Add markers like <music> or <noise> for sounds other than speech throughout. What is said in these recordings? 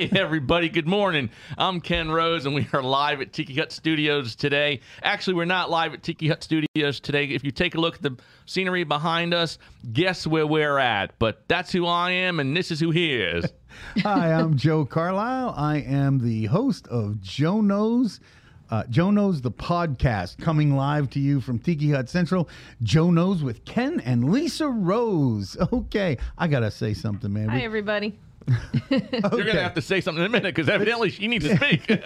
Hey, everybody, good morning. I'm Ken Rose, and we are live at Tiki Hut Studios today. Actually, we're not live at Tiki Hut Studios today. If you take a look at the scenery behind us, guess where we're at. But that's who I am, and this is who he is. <laughs> Hi, I'm Joe Carlisle. I am the host of Joe Knows. Uh, Joe Knows the podcast coming live to you from Tiki Hut Central. Joe Knows with Ken and Lisa Rose. <laughs> Okay, I gotta say something, man. Hi, We- everybody. <laughs> You're going to have to say something in a minute because evidently she needs to speak. <laughs>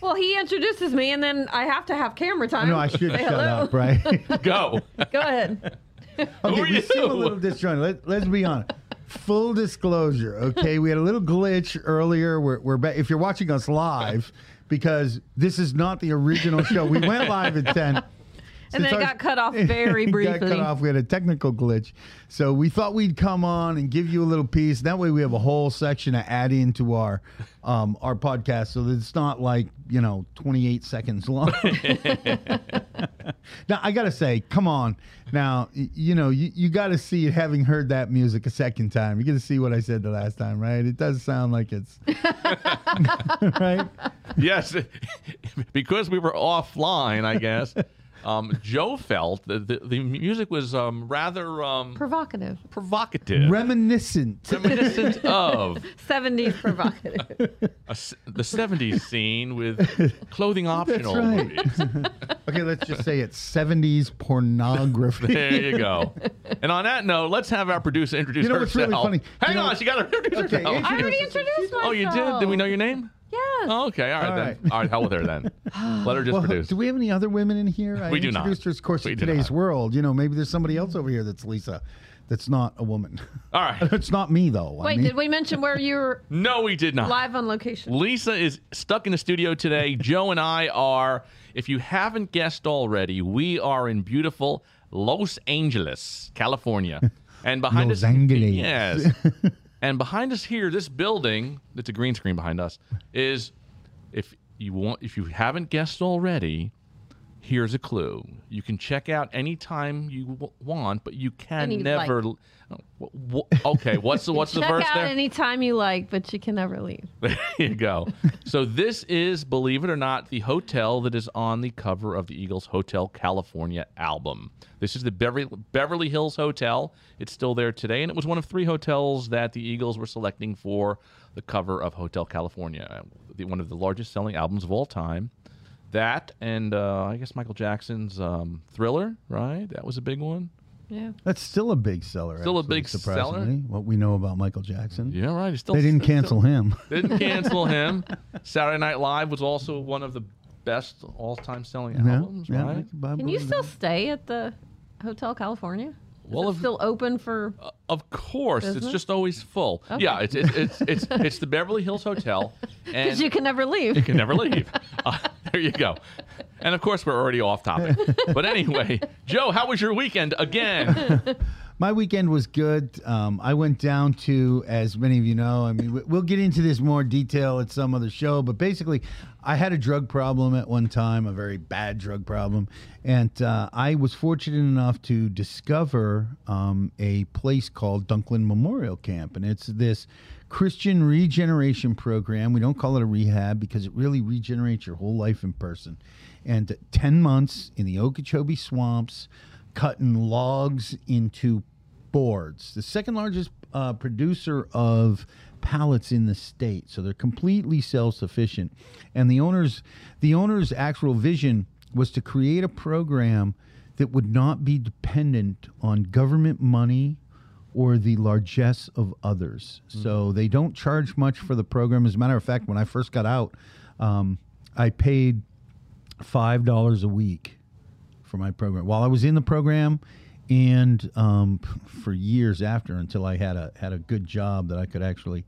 Well, he introduces me, and then I have to have camera time. no, I should Say shut hello. up, right? <laughs> Go. Go ahead. Okay, are we you? seem a little disjointed. Let, let's be honest. Full disclosure, okay? We had a little glitch earlier. We're, we're back. If you're watching us live, because this is not the original show, we went live at 10. And then it our- got cut off <laughs> very got briefly. cut off. We had a technical glitch. So we thought we'd come on and give you a little piece. That way we have a whole section to add into our um, our podcast so that it's not like, you know, 28 seconds long. <laughs> now, I got to say, come on. Now, you know, you, you got to see it having heard that music a second time. You got to see what I said the last time, right? It does sound like it's. <laughs> right? yes, because we were offline, I guess. Um, Joe felt that the, the music was um, rather um, Provocative. provocative, Reminiscent. reminiscent of <laughs> 70s provocative. <laughs> a s the 70s scene with clothing optional That's right. <laughs> Okay, let's just say it's 70s pornography. There you go. And on that note, let's have our producer introduce You know what's herself. really funny? Hang You know- on, she got to introduce Okay, herself. I already introduced myself. Oh, you did? Did we know your name? Yes. Oh, okay. All right, All then. All right. Hell with her then. <laughs> Let her just Well, produce. do we have any other women in here? I We do not. introduced her, of course, We in today's not. world. You know, maybe there's somebody else over here that's Lisa, that's not a woman. All right. <laughs> it's not me though. I Wait, mean- did we mention where you were <laughs> No, we did not. live on location? Lisa is stuck in the studio today. Joe and I are, if you haven't guessed already, we are in beautiful Los Angeles, California. And behind Los us, Angeles. yes. And behind us here, this building, it's a green screen behind us, is if you want, if you haven't guessed already, here's a clue. You can check out anytime you w- want, but you can never. like- w- w- okay, what's the what's the <laughs> Check verse out there? anytime you like, but you can never leave. <laughs> There you go. so this is, believe it or not, the hotel that is on the cover of the Eagles Hotel California album. This is the Beverly, Beverly Hills Hotel. It's still there today, and it was one of three hotels that the Eagles were selecting for the cover of Hotel California, uh, one of the largest selling albums of all time. That and uh, I guess Michael Jackson's um, Thriller, right? That was a big one. Yeah. That's still a big seller. Still a actually, big seller? What we know about Michael Jackson. Yeah, right. Still, They didn't still- cancel him. <laughs> Didn't cancel <laughs> him. Saturday Night Live was also one of the best all-time selling Yeah, albums, yeah, right? can- you still stay at the Hotel California? Is Well, it if- still open for. Of course, it's just always full. Okay. Yeah, it's it's it's it's, it's the Beverly Hills Hotel, <laughs> Because you can never leave. you can never leave. <laughs> Uh, there you go. And of course, we're already off topic. <laughs> But anyway, Joe, how was your weekend again? My weekend was good. Um, I went down to, as many of you know, I mean, we'll get into this more detail at some other show, but basically, I had a drug problem at one time, a very bad drug problem. And uh, I was fortunate enough to discover um, a place called Dunklin Memorial Camp. And it's this Christian regeneration program. We don't call it a rehab because it really regenerates your whole life in person. And 10 months in the Okeechobee swamps, cutting logs into boards. The second largest uh, producer of pallets in the state, so they're completely self-sufficient. And the owners, the owner's actual vision was to create a program that would not be dependent on government money or the largesse of others. So they don't charge much for the program. As a matter of fact, when I first got out, um, I paid five dollars a week for my program while I was in the program, and um, for years after until I had a had a good job that I could actually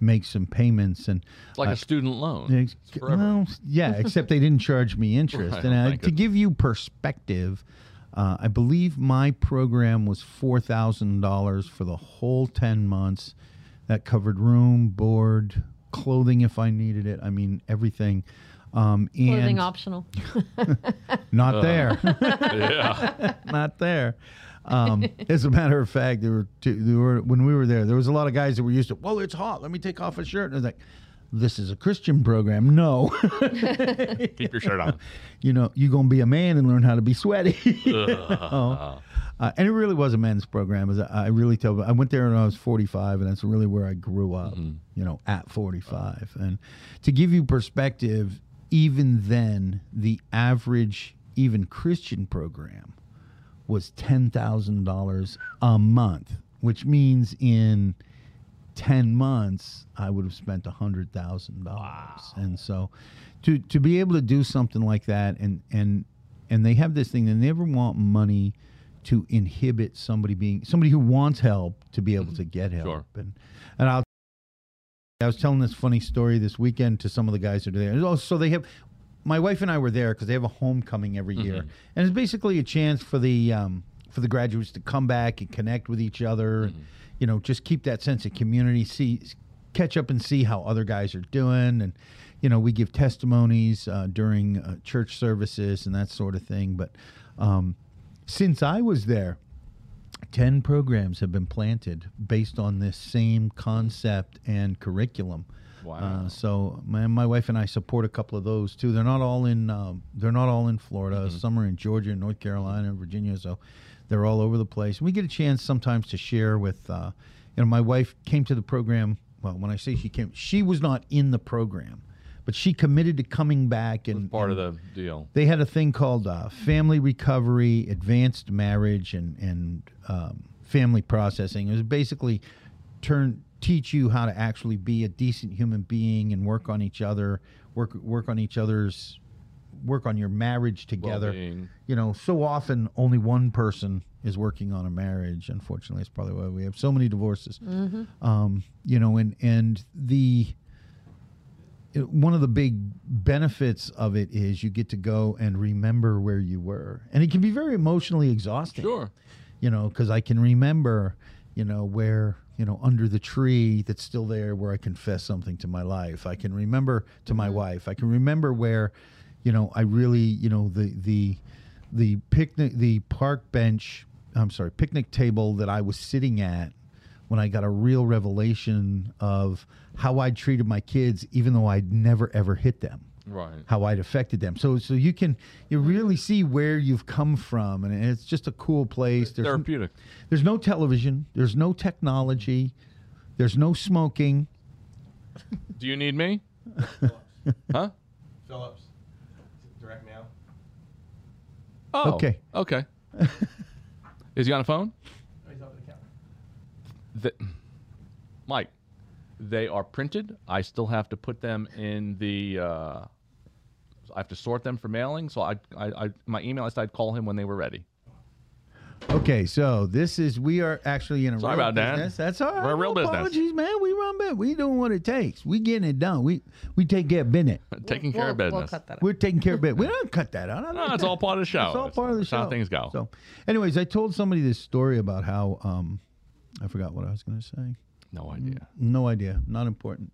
make some payments and It's like uh, a student loan. Well, yeah, <laughs> except they didn't charge me interest. And uh, to give you perspective, uh, I believe my program was four thousand dollars for the whole ten months. That covered room, board, clothing if I needed it. I mean everything. Um, Clothing optional. <laughs> not there. <laughs> yeah. not there. Um, as a matter of fact, there were, two, there were when we were there, there was a lot of guys that were used to. Well, it's hot. Let me take off a shirt. And I was like, "This is a Christian program. No, <laughs> Keep your shirt on. you know, you're gonna be a man and learn how to be sweaty." Ugh. Uh, and it really was a men's program. As I I really tell, I went there when I was 45, and that's really where I grew up. You know, at 45, and to give you perspective, even then, the average even Christian program was ten thousand dollars a month, which means in 10 months i would have spent $100000 Wow. and so to to be able to do something like that and and and they have this thing they never want money to inhibit somebody being somebody who wants help to be able mm-hmm. to get help Sure. and and i'll I was telling this funny story this weekend to some of the guys that are there. Oh, so they have my wife and I were there because they have a homecoming every year, and it's basically a chance for the um, for the graduates to come back and connect with each other. And, you know, just keep that sense of community. See, catch up and see how other guys are doing, and you know, we give testimonies uh, during uh, church services and that sort of thing. But um, since I was there, 10 programs have been planted based on this same concept and curriculum. Wow. Uh, so my, my wife and I support a couple of those too. They're not all in um, they're not all in Florida. Some are in Georgia, North Carolina, Virginia. So they're all over the place. We get a chance sometimes to share with uh, you know my wife came to the program. Well, when I say she came, she was not in the program, but she committed to coming back and Part and of the deal. they had a thing called uh, family recovery, advanced marriage, and and um, family processing. It was basically turn teach you how to actually be a decent human being and work on each other, work work on each other's work on your marriage together. Well-being. You know, so often only one person is working on a marriage. Unfortunately, it's probably why we have so many divorces. Um, you know, and and the it- one of the big benefits of it is you get to go and remember where you were, and it can be very emotionally exhausting. Sure. You know, because I can remember, you know, where you know under the tree that's still there where I confess something to my life. I can remember to my mm-hmm. wife. I can remember where, you know, I really, you know, the the the picnic, the park bench. I'm sorry, picnic table that I was sitting at when I got a real revelation of how I treated my kids, even though I'd never ever hit them, Right. how I'd affected them. So, so you can you really see where you've come from, and it's just a cool place. There's Therapeutic. there's no television, there's no technology, there's no smoking. Do you need me? <laughs> huh? Phillips, direct mail. Oh. Okay. Okay. <laughs> Is he on a phone? Oh, he's over the counter. The, Mike, they are printed. I still have to put them in the. Uh, I have to sort them for mailing. So I, I, I my email. I said I'd call him when they were ready. Okay, so this is we are actually in a Sorry real about that. business. That's all right. We're a real no business. Apologies, man. We run bit. We doing what it takes. We getting it done. We we take care of business. <laughs> Taking care we'll, of business. We'll cut that out. We're taking care of business. We don't cut that out. No, it's that. all part of the show. It's all part of the That's show. how things go. So, anyways, I told somebody this story about how um, I forgot what I was going to say. no idea. No idea. Not important.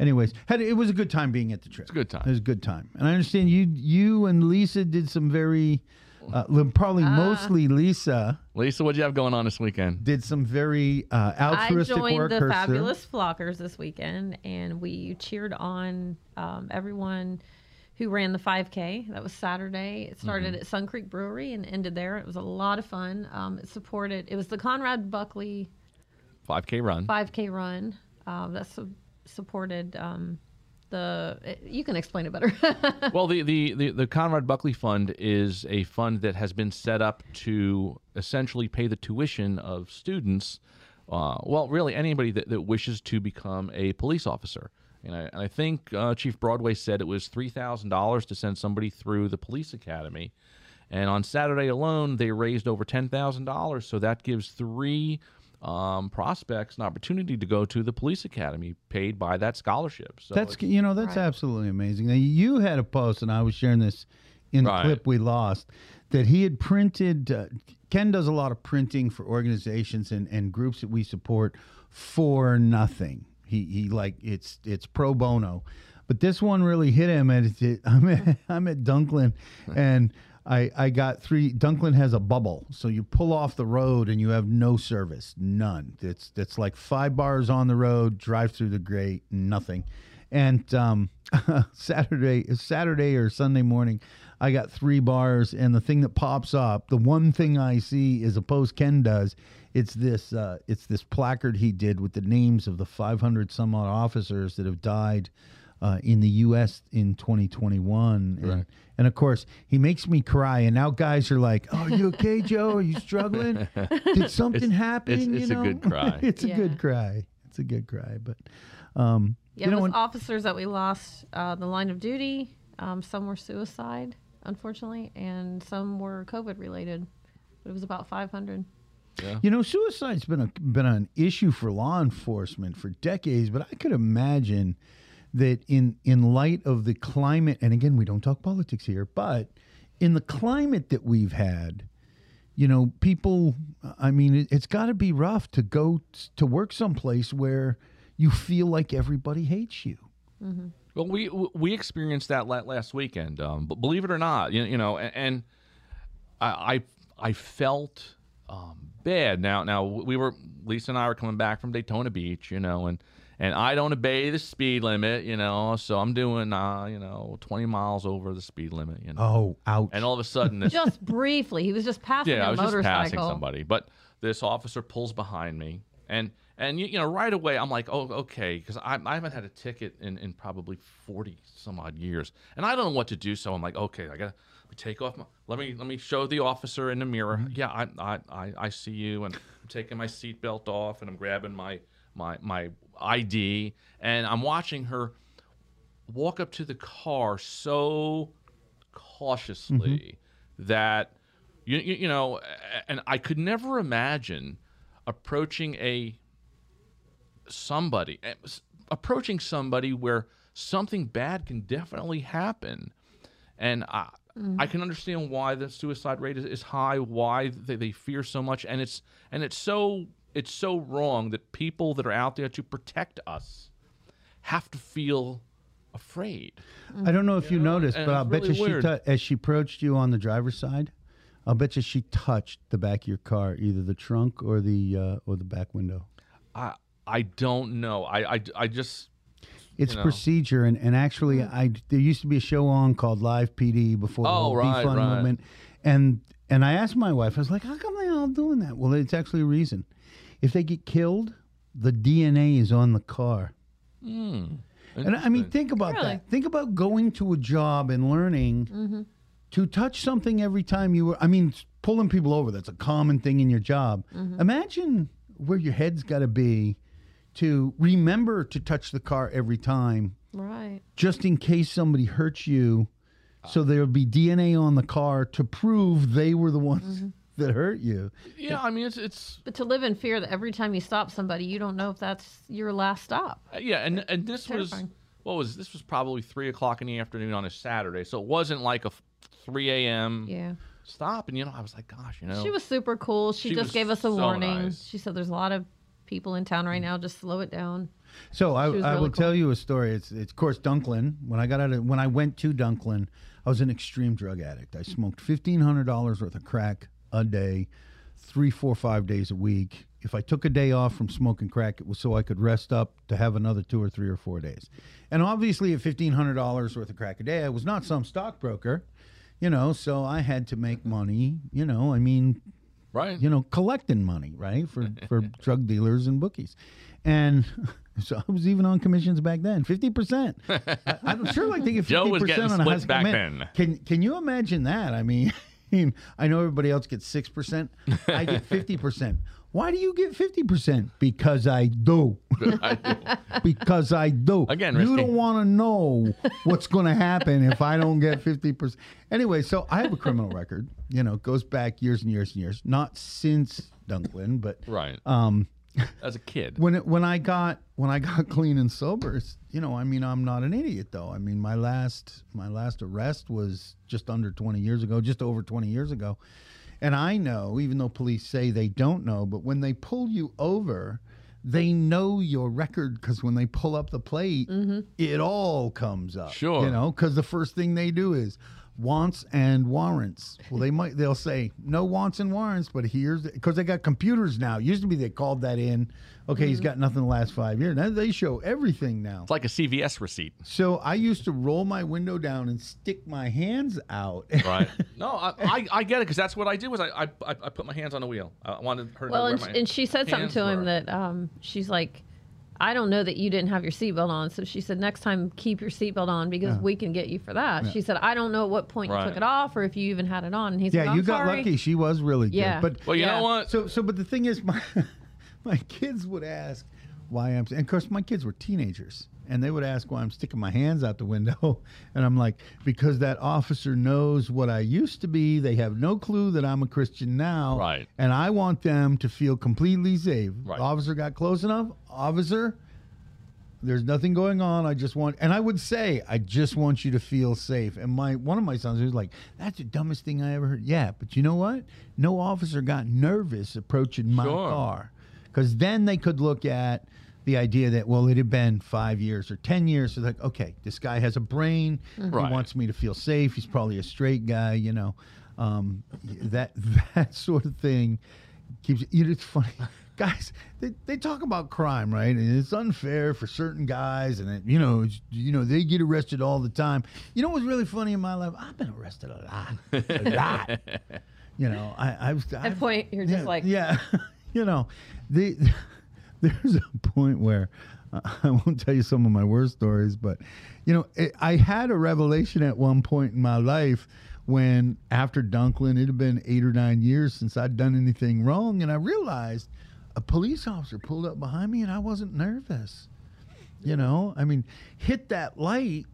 Anyways, had it was a good time being at the trip. It's a good time. It was a good time, and I understand you you and Lisa did some very, uh, li- probably mostly Lisa Lisa, what'd you have going on this weekend? did some very uh, I joined work the herself. Fabulous Flockers this weekend, and we cheered on um, everyone who ran the 5K. That was Saturday. It started at Sun Creek Brewery and ended there. It was a lot of fun. Um, it supported. It was the Conrad Buckley 5K run. 5K run. Um, that su- supported um, the. You can explain it better. <laughs> well, the, the, the, the Conrad Buckley Fund is a fund that has been set up to essentially pay the tuition of students. Uh, well, really, anybody that, that wishes to become a police officer. And I, and I think uh, Chief Broadway said it was $3,000 to send somebody through the police academy. And on Saturday alone, they raised over $10,000. So that gives three um, prospects an opportunity to go to the police academy paid by that scholarship. So That's you know that's Right. absolutely amazing. Now you had a post, and I was sharing this in the Right. clip we lost that he had printed. Uh, Ken does a lot of printing for organizations and, and groups that we support for nothing. He he like it's it's pro bono, but this one really hit him. And it, <laughs> I'm at, I'm at Dunklin, and I I got three. Dunklin has a bubble, so you pull off the road and you have no service, none. It's it's like five bars on the road, drive through the grate, nothing. And um, <laughs> Saturday, Saturday or Sunday morning, I got three bars, and the thing that pops up, the one thing I see is a post Ken does. It's this, uh, it's this placard he did with the names of the 500 some odd officers that have died uh, in the U.S. in 2021, and, Right. and of course he makes me cry. And now guys are like, "Oh, you okay, Joe? Are you struggling? <laughs> Did something It's- happen?" it's- you it's a know? good cry. <laughs> it's a good cry. It's a good cry, but um, Yeah, you know with when, officers that we lost uh, the line of duty, um, some were suicide, unfortunately, and some were COVID related. It was about 500. You know, suicide's been a been an issue for law enforcement for decades, but I could imagine that in in light of the climate, and again, we don't talk politics here, but in the climate that we've had, you know, people. I mean, it, it's got to be rough to go t- to work someplace where you feel like everybody hates you. Well, we we experienced that last weekend. Um, but believe it or not, you, you know, and, and I, I I felt um, bad. Now now we were Lisa and I were coming back from Daytona Beach, you know, and and I don't obey the speed limit, you know, so I'm doing uh, you know 20 miles over the speed limit, you know, Oh, ouch! and all of a sudden this Just briefly, he was just passing yeah, a I was just passing somebody, but this officer pulls behind me, and and you, you know right away I'm like, oh okay, because I, I haven't had a ticket in, in probably forty some odd years, and I don't know what to do, so I'm like, okay, I gotta take off my let me let me show the officer in the mirror. Mm-hmm. Yeah, I I, I, I see you, and I'm taking my seatbelt off, and I'm grabbing my my my ID, and I'm watching her walk up to the car so cautiously mm-hmm. that you, you you know and I could never imagine approaching a somebody eh, approaching somebody where something bad can definitely happen. And I I can understand why the suicide rate is, is high why they, they fear so much. And it's and it's so it's so wrong that people that are out there to protect us have to feel afraid. I don't know if you, know, noticed, and but I'll bet really you she as she approached you on the driver's side, I'll bet you she touched the back of your car, either the trunk or the uh, or the back window. I I don't know. I I, I just It's You know. procedure, and, and actually, mm. I there used to be a show on called Live PD before the Oh, whole right, defund right. movement, and and I asked my wife, I was like, how come they're all doing that? Well, it's actually a reason. If they get killed, the DNA is on the car. hmm, And I mean, think about Really? that. Think about going to a job and learning mm-hmm. to touch something every time you were. I mean, pulling people over, that's a common thing in your job. Mm-hmm. Imagine where your head's got to be to remember to touch the car every time, Right. just in case somebody hurts you. So there would be DNA on the car to prove they were the ones <laughs> that hurt you. yeah, I mean it's it's But to live in fear that every time you stop somebody, you don't know if that's your last stop. uh, yeah, and and this was what was this was probably three o'clock in the afternoon on a Saturday, so it wasn't like a three a.m. Yeah. stop. And you know, I was like, gosh, you know, She was super cool. She, She just gave us a so warning. nice. She said there's a lot of people in town right mm. now. Just slow it down. So I, I really will cool. tell you a story. It's it's of course Dunklin. When I got out of when I went to Dunklin, I was an extreme drug addict. I smoked fifteen hundred dollars worth of crack a day, three, four, five days a week. If I took a day off from smoking crack, it was so I could rest up to have another two or three or four days. And obviously, at fifteen hundred dollars worth of crack a day, I was not some stockbroker, you know. So I had to make money. You know, I mean, right. you know, collecting money, right, for for <laughs> drug dealers and bookies, and <laughs> so I was even on commissions back then, fifty percent. <laughs> I'm sure like they get fifty percent on a split back man, then. Can can you imagine that? I mean, I know everybody else gets six percent. I get fifty percent. Why do you get fifty percent? Because I do. <laughs> I do. because I do. Again, you don't want to know what's going to happen if I don't get fifty percent. Anyway, so I have a criminal record. You know, it goes back years and years and years. Not since Dunklin, but right. um, As a kid, when it, when I got when I got clean and sober, you know, I mean, I'm not an idiot though. I mean, my last my last arrest was just under 20 years ago, just over 20 years ago, and I know, even though police say they don't know, but when they pull you over. They know your record because when they pull up the plate, mm-hmm. it all comes up. Sure. You know, because the first thing they do is, wants and warrants. Well, they might they'll say no wants and warrants, but here's because they got computers now. It used to be they called that in. Okay, he's got nothing the last five years. Now they show everything now. It's like a CVS receipt. So I used to roll my window down and stick my hands out. <laughs> Right. no, I, I, I get it because that's what I did. Was I, I I I put my hands on the wheel. I wanted her Well, to and, know where sh- and she said something to him were. that um, she's like, I don't know that you didn't have your seatbelt on. So she said, next time keep your seatbelt on because we can get you for that. She said, I don't know at what point you took it off or if you even had it on. And he's like, yeah, "I'm you got sorry." lucky. She was really good. Yeah. But Well, you Yeah. know what? So, so, but the thing is, my <laughs> <laughs> my kids would ask why I'm, and of course, my kids were teenagers, and they would ask why I'm sticking my hands out the window, <laughs> and I'm like, because that officer knows what I used to be. They have no clue that I'm a Christian now, Right. And I want them to feel completely safe. Right. Officer got close enough. Officer. There's nothing going on. I just want, and I would say, I just want you to feel safe. And my one of my sons was like, "That's the dumbest thing I ever heard." Yeah, but you know what? No officer got nervous approaching my Sure. car because then they could look at the idea that well, it had been five years or ten years. So like, okay, this guy has a brain. Right. He wants me to feel safe. He's probably a straight guy. You know, um, that <laughs> that sort of thing keeps. You know, it's funny. <laughs> Guys, they, they talk about crime, right? And it's unfair for certain guys, and it, you know, you know, they get arrested all the time. You know what's really funny in my life? I've been arrested a lot, a lot. <laughs> You know, I, I've At point, you're yeah, just like, yeah, you know, the <laughs> there's a point where uh, <laughs> I won't tell you some of my worst stories, but you know, it, I had a revelation at one point in my life when after Dunklin, it had been eight or nine years since I'd done anything wrong, and I realized a police officer pulled up behind me, and I wasn't nervous. You know, I mean, hit that light.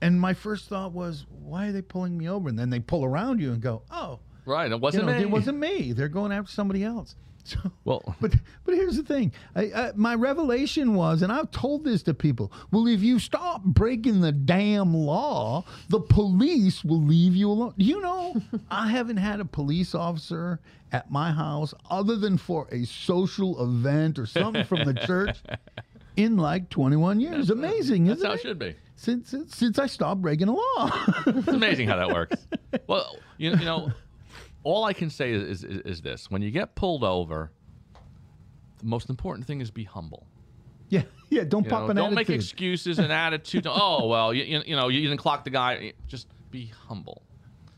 And my first thought was, why are they pulling me over? And then they pull around you and go, oh, Right. It wasn't know, me. it wasn't me. They're going after somebody else. So, Well- but but here's the thing. I, I, my revelation was, and I've told this to people. Well, if you stop breaking the damn law, the police will leave you alone. You know, <laughs> I haven't had a police officer at my house other than for a social event or something from the church <laughs> in like 21 years. Amazing, That's isn't how it? it should be. Since, since since I stopped breaking a law. It's amazing how that works. <laughs> Well, you, you know, all I can say is, is, is this: when you get pulled over, the most important thing is be humble. yeah, <laughs> yeah. Don't You pop know, an don't make excuses and <laughs> attitude. oh well, you, you, you know, you didn't clock the guy. Just be humble,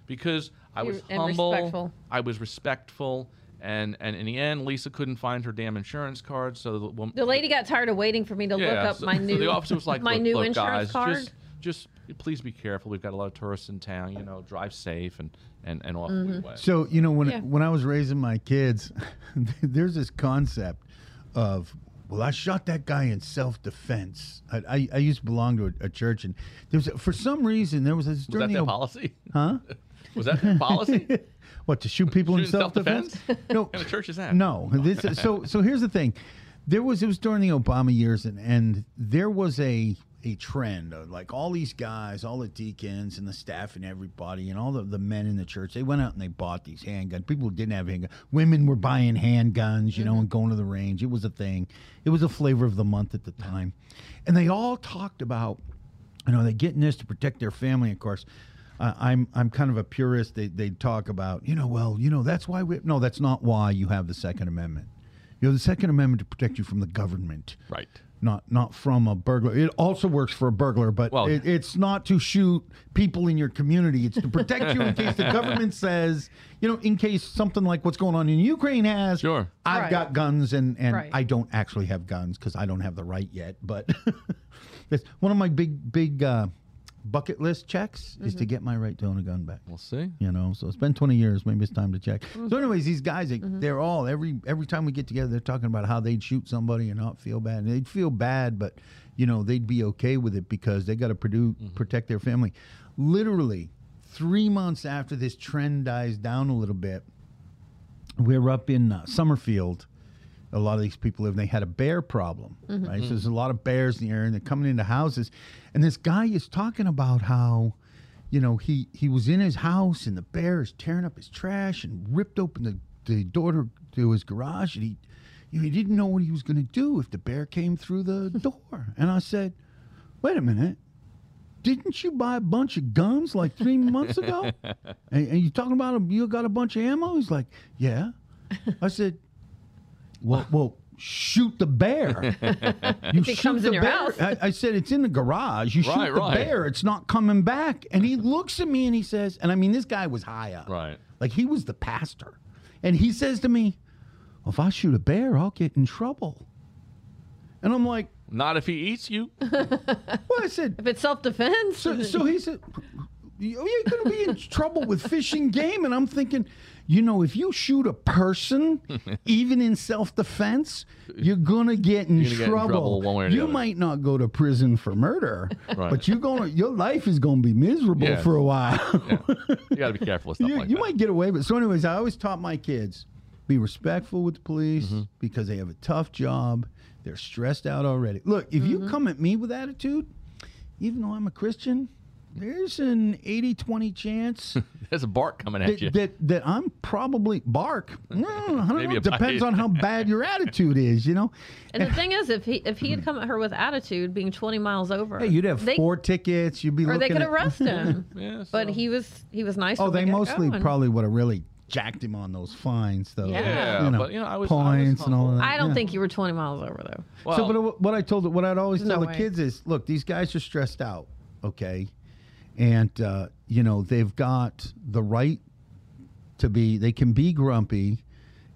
because I was And humble. respectful. I was respectful, and and in the end, Lisa couldn't find her damn insurance card, so the woman. the lady got tired of waiting for me to look up so- my <laughs> so new the officer was like, my "Look- new look, insurance guys, card. Just, just please be careful. We've got a lot of tourists in town. You know, drive safe and and and off Mm-hmm. we went. So you know when Yeah. when I was raising my kids, <laughs> there's this concept of well, I shot that guy in self defense. I, I, I used to belong to a, a church, and there was a, for some reason there was this Was that during their the policy? huh? <laughs> Was that their policy? <laughs> what to shoot people in Shoot in self defense? self-defense? No, What kind of church is that? No, this so so here's the thing. There was it was during the Obama years and, and there was a a trend of like all these guys, all the deacons and the staff and everybody and all the, the men in the church, they went out and they bought these handguns. People who didn't have handguns. Women were buying handguns, you know, and going to the range. It was a thing. It was a flavor of the month at the time. And they all talked about you know, they get in this to protect their family. Of course, uh, I'm I'm kind of a purist. They they talk about you know, well, you know, that's why we no, that's not why you have the Second Amendment. You have the Second Amendment to protect you from the government, Right. Not not from a burglar. It also works for a burglar, but Well- it, it's not to shoot people in your community. It's to protect you in <laughs> case the government says, you know, in case something like what's going on in Ukraine has. Sure. I've Right. got guns, and and Right. I don't actually have guns because I don't have the right yet. But <laughs> that's one of my big big uh, bucket list checks is to mm-hmm. get my right to own a gun back. We'll see. You know, so it's been 20 years. Maybe it's time to check. Mm-hmm. So, anyways, these guys, they, mm-hmm. they're all every every time we get together, they're talking about how they'd shoot somebody and not feel bad. And they'd feel bad, but you know, they'd be okay with it because they got to produ- protect their family. Literally, three months after this trend dies down a little bit, we're up in uh, Summerfield. A lot of these people live. And They had a bear problem, mm-hmm. right? So mm-hmm. there's a lot of bears in the area, and they're coming into houses. And this guy is talking about how, you know, he he was in his house, and the bear is tearing up his trash and ripped open the, the door to, to his garage, and he, you know, he didn't know what he was going to do if the bear came through the <laughs> door. And I said, wait a minute, didn't you buy a bunch of guns like three months ago? <laughs> And, and you talking about a, you got a bunch of ammo? He's like, yeah. I said, well, well, shoot the bear. <laughs> You If it comes in your bear. house. I, I said, it's in the garage. You shoot the right. bear. It's not coming back. And he looks at me and he says, and I mean, this guy was high up. Right. Like he was the pastor. And he says to me, well, if I shoot a bear, I'll get in trouble. And I'm like, Not if he eats you. <laughs> well, I said, If it's self defense, so, so he said, "You're going to be in trouble with fishing game." And I'm thinking, you know, if you shoot a person, <laughs> even in self-defense, you're going to get in You're get in trouble. one way or the you other. might not go to prison for murder, <laughs> Right. but you're going to your life is going to be miserable Yes. for a while. You got to be careful with <laughs> stuff you like you that. might get away with. it. So, anyways, I always taught my kids be respectful with the police Mm-hmm. because they have a tough job. They're stressed out already. Look, if you come at me with attitude, even though I'm a Christian, there's an 80-20 chance <laughs> There's a bark coming at you. that, that that I'm probably bark. <laughs> No, I don't Maybe know. It depends on how bad your attitude is. You know. and the thing is, if he if he had come at her with attitude, being 20 miles over, Hey, you'd have they, four tickets. You'd be or they could at- arrest <laughs> him. Yeah, But he was he was nice. Oh, they mostly and probably would have really jacked him on those fines, though. Yeah. Yeah, you know, but you know, I was I was points and all that. I don't yeah. think you were 20 miles over though. Well, so, but uh, what I told, what I'd always tell no the way. kids is, look, these guys are stressed out, okay, and uh, you know they've got the right to be. They can be grumpy,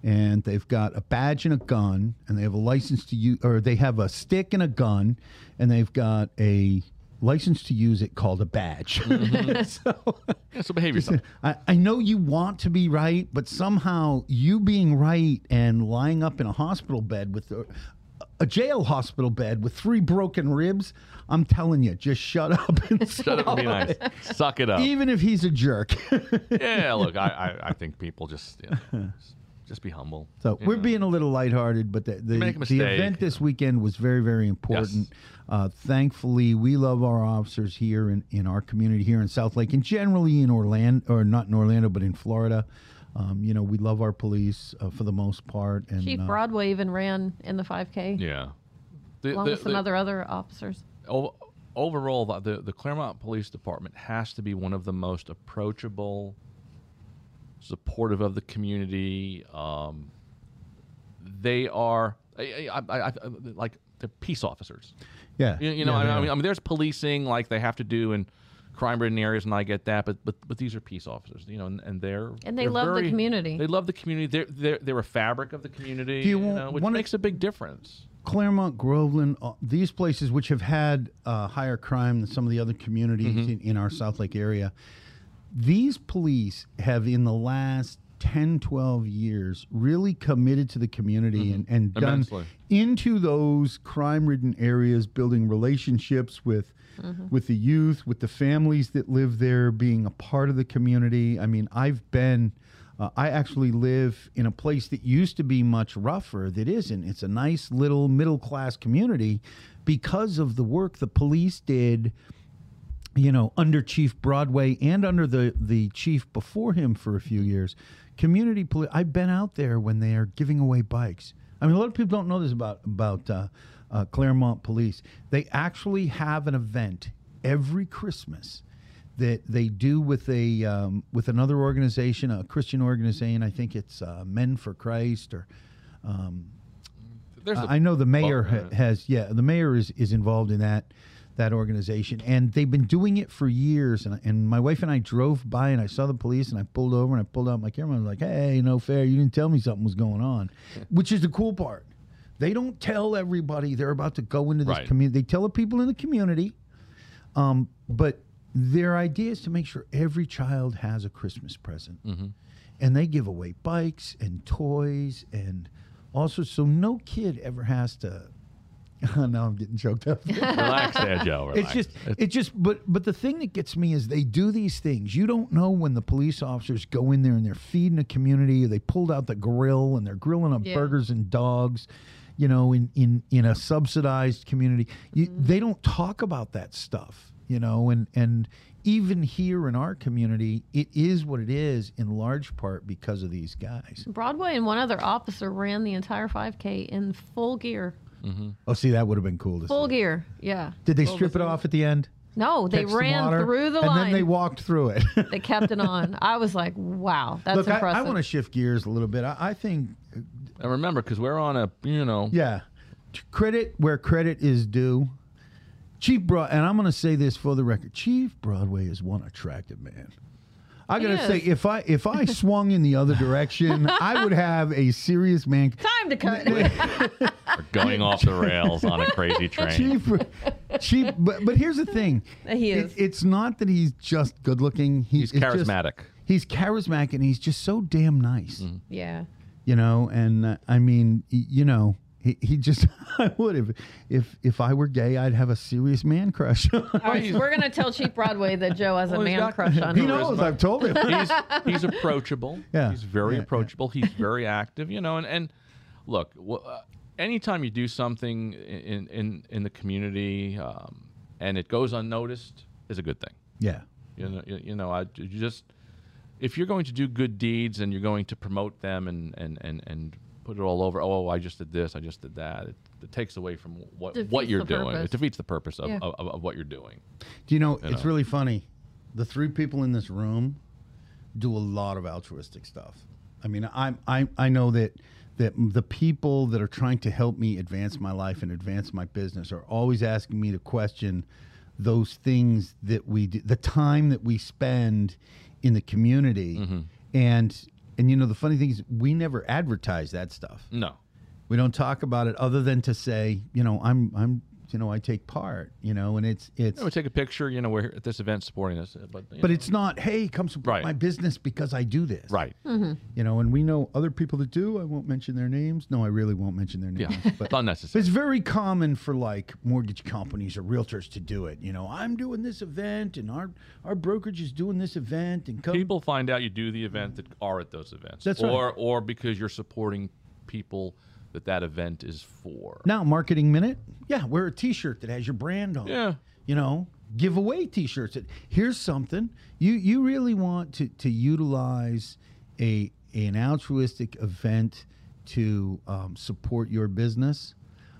and they've got a badge and a gun, and they have a license to use, or they have a stick and a gun, and they've got a license to use it called a badge. <laughs> so. yeah, so behave yourself. I, I know you want to be right, but somehow you being right and lying up in a hospital bed with a, jail hospital bed with three broken ribs, I'm telling you, just shut up and <laughs> Shut up and be nice. it. Suck it up. Even if he's a jerk. <laughs> yeah, look, I, I, I think people just you know, just be humble. So we're know. being a little lighthearted, but the the, the event this weekend was very very important. Uh, thankfully, we love our officers here in, in our community here in South Lake, and generally in Orlando, or not in Orlando, but in Florida. Um, you know, we love our police uh, for the most part. And Chief uh, Broadway even ran in the 5K Yeah. The, along the- with some the- other other officers. o- overall, the, the the Clermont Police Department has to be one of the most approachable, supportive of the community. Um, they are, I, I, I, I, like they're peace officers. yeah, You, you know, yeah, I, mean, I mean, I mean, there's policing like they have to do in crime-ridden areas, and I get that. But but but these are peace officers, you know, and, and they're And they they're love the community. They love the community. They're they're they're a fabric of the community, Do you you know, which wanna- makes a big difference. Clermont, Groveland, uh, these places which have had uh, higher crime than some of the other communities Mm-hmm. in, in our South Lake area, these police have in the last 10, 12 years really committed to the community and, and done Immensely. into those crime ridden areas, building relationships with. With the youth, with the families that live there, being a part of the community. I mean, I've been uh, I actually live in a place that used to be much rougher that isn't. It's a nice little middle class community because of the work the police did, you know, under Chief Broadway and under the, the chief before him for a few years. Community police, I've been out there when they are giving away bikes. I mean, a lot of people don't know this about, about uh, uh, Clermont Police. They actually have an event every Christmas that they do with a um, with another organization, a Christian organization. I think it's uh, Men for Christ, or um, I know the mayor ha- has. Yeah, the mayor is is involved in that that organization, and they've been doing it for years. And, and my wife and I drove by, and I saw the police, and I pulled over, and I pulled out my camera. and I was like, "Hey, no fair! You didn't tell me something was going on," which is the cool part. They don't tell everybody they're about to go into this Right. community. They tell the people in the community, um, but their idea is to make sure every child has a Christmas present. And they give away bikes and toys and also so no kid ever has to <laughs> now I'm getting choked up. relax <laughs> there, Joe. It's just it's just but but the thing that gets me is they do these things. You don't know when the police officers go in there and they're feeding a community, they pulled out the grill and they're grilling up Yeah. burgers and dogs, you know, in in in a subsidized community. You, Mm-hmm. They don't talk about that stuff, you know, and and even here in our community, it is what it is in large part because of these guys. Broadway and one other officer ran the entire 5K in full gear. Oh, see, that would have been cool to see. Full see. gear, yeah. Did they Full strip it off at the end? No, they catch some ran water, through the and line. And then they walked through it. they kept it on. I was like, wow, that's Look, I, impressive. I want to shift gears a little bit. I, I think, And remember, because we're on a, you know, yeah, credit where credit is due. Chief Broad, and I'm going to say this for the record: Chief Broadway is one attractive man. I He gotta say, if I if I <laughs> swung in the other direction, I would have a serious man. Time to cut. <laughs> we're going off the rails on a crazy train. Chief, Chief, but but here's the thing: He It- is. it's not that he's just good looking. He's it's just- charismatic. he's charismatic, and he's just so damn nice. Mm-hmm. yeah. You know and uh, i mean you know he, he just <laughs> i would if if if i were gay i'd have a serious man crush All right, we're gonna tell Chief Broadway that Joe has a Well, he's man got- crush on him. he him. knows i've told him he's <laughs> he's approachable. Yeah. he's very Yeah, yeah. approachable. He's very active. You know, and and look, w- uh, anytime you do something in in in the community um, and it goes unnoticed is a good thing. yeah You know, you, you know, I you just if you're going to do good deeds and you're going to promote them and and and and put it all over. Oh, I just did this. I just did that. It, it takes away from what what you're doing. purpose. It defeats the purpose of, Yeah. of, of, of what you're doing. do you know You it's know. really funny the three people in this room do a lot of altruistic stuff i mean i i i know that that the people that are trying to help me advance my life and advance my business are always asking me to question those things that we do, the time that we spend in the community Mm-hmm. and and you know the funny thing is we never advertise that stuff No. we don't talk about it other than to say you know i'm i'm you know i take part you know and it's it's I would take a picture. You know, we're at this event supporting this, uh, but but know. it's not hey come support Right. my business because i do this right. you know and we know other people that do i won't mention their names no i really won't mention their names Yeah, <laughs> but it's unnecessary. it's very common for like mortgage companies or realtors to do it you know i'm doing this event and our our brokerage is doing this event and come People find out you do the event that are at those events, That's right. or or because you're supporting people that that event is for. now marketing minute yeah wear a t-shirt that has your brand on it. Yeah. you know give away t-shirts that here's something you you really want to to utilize a an altruistic event to um, support your business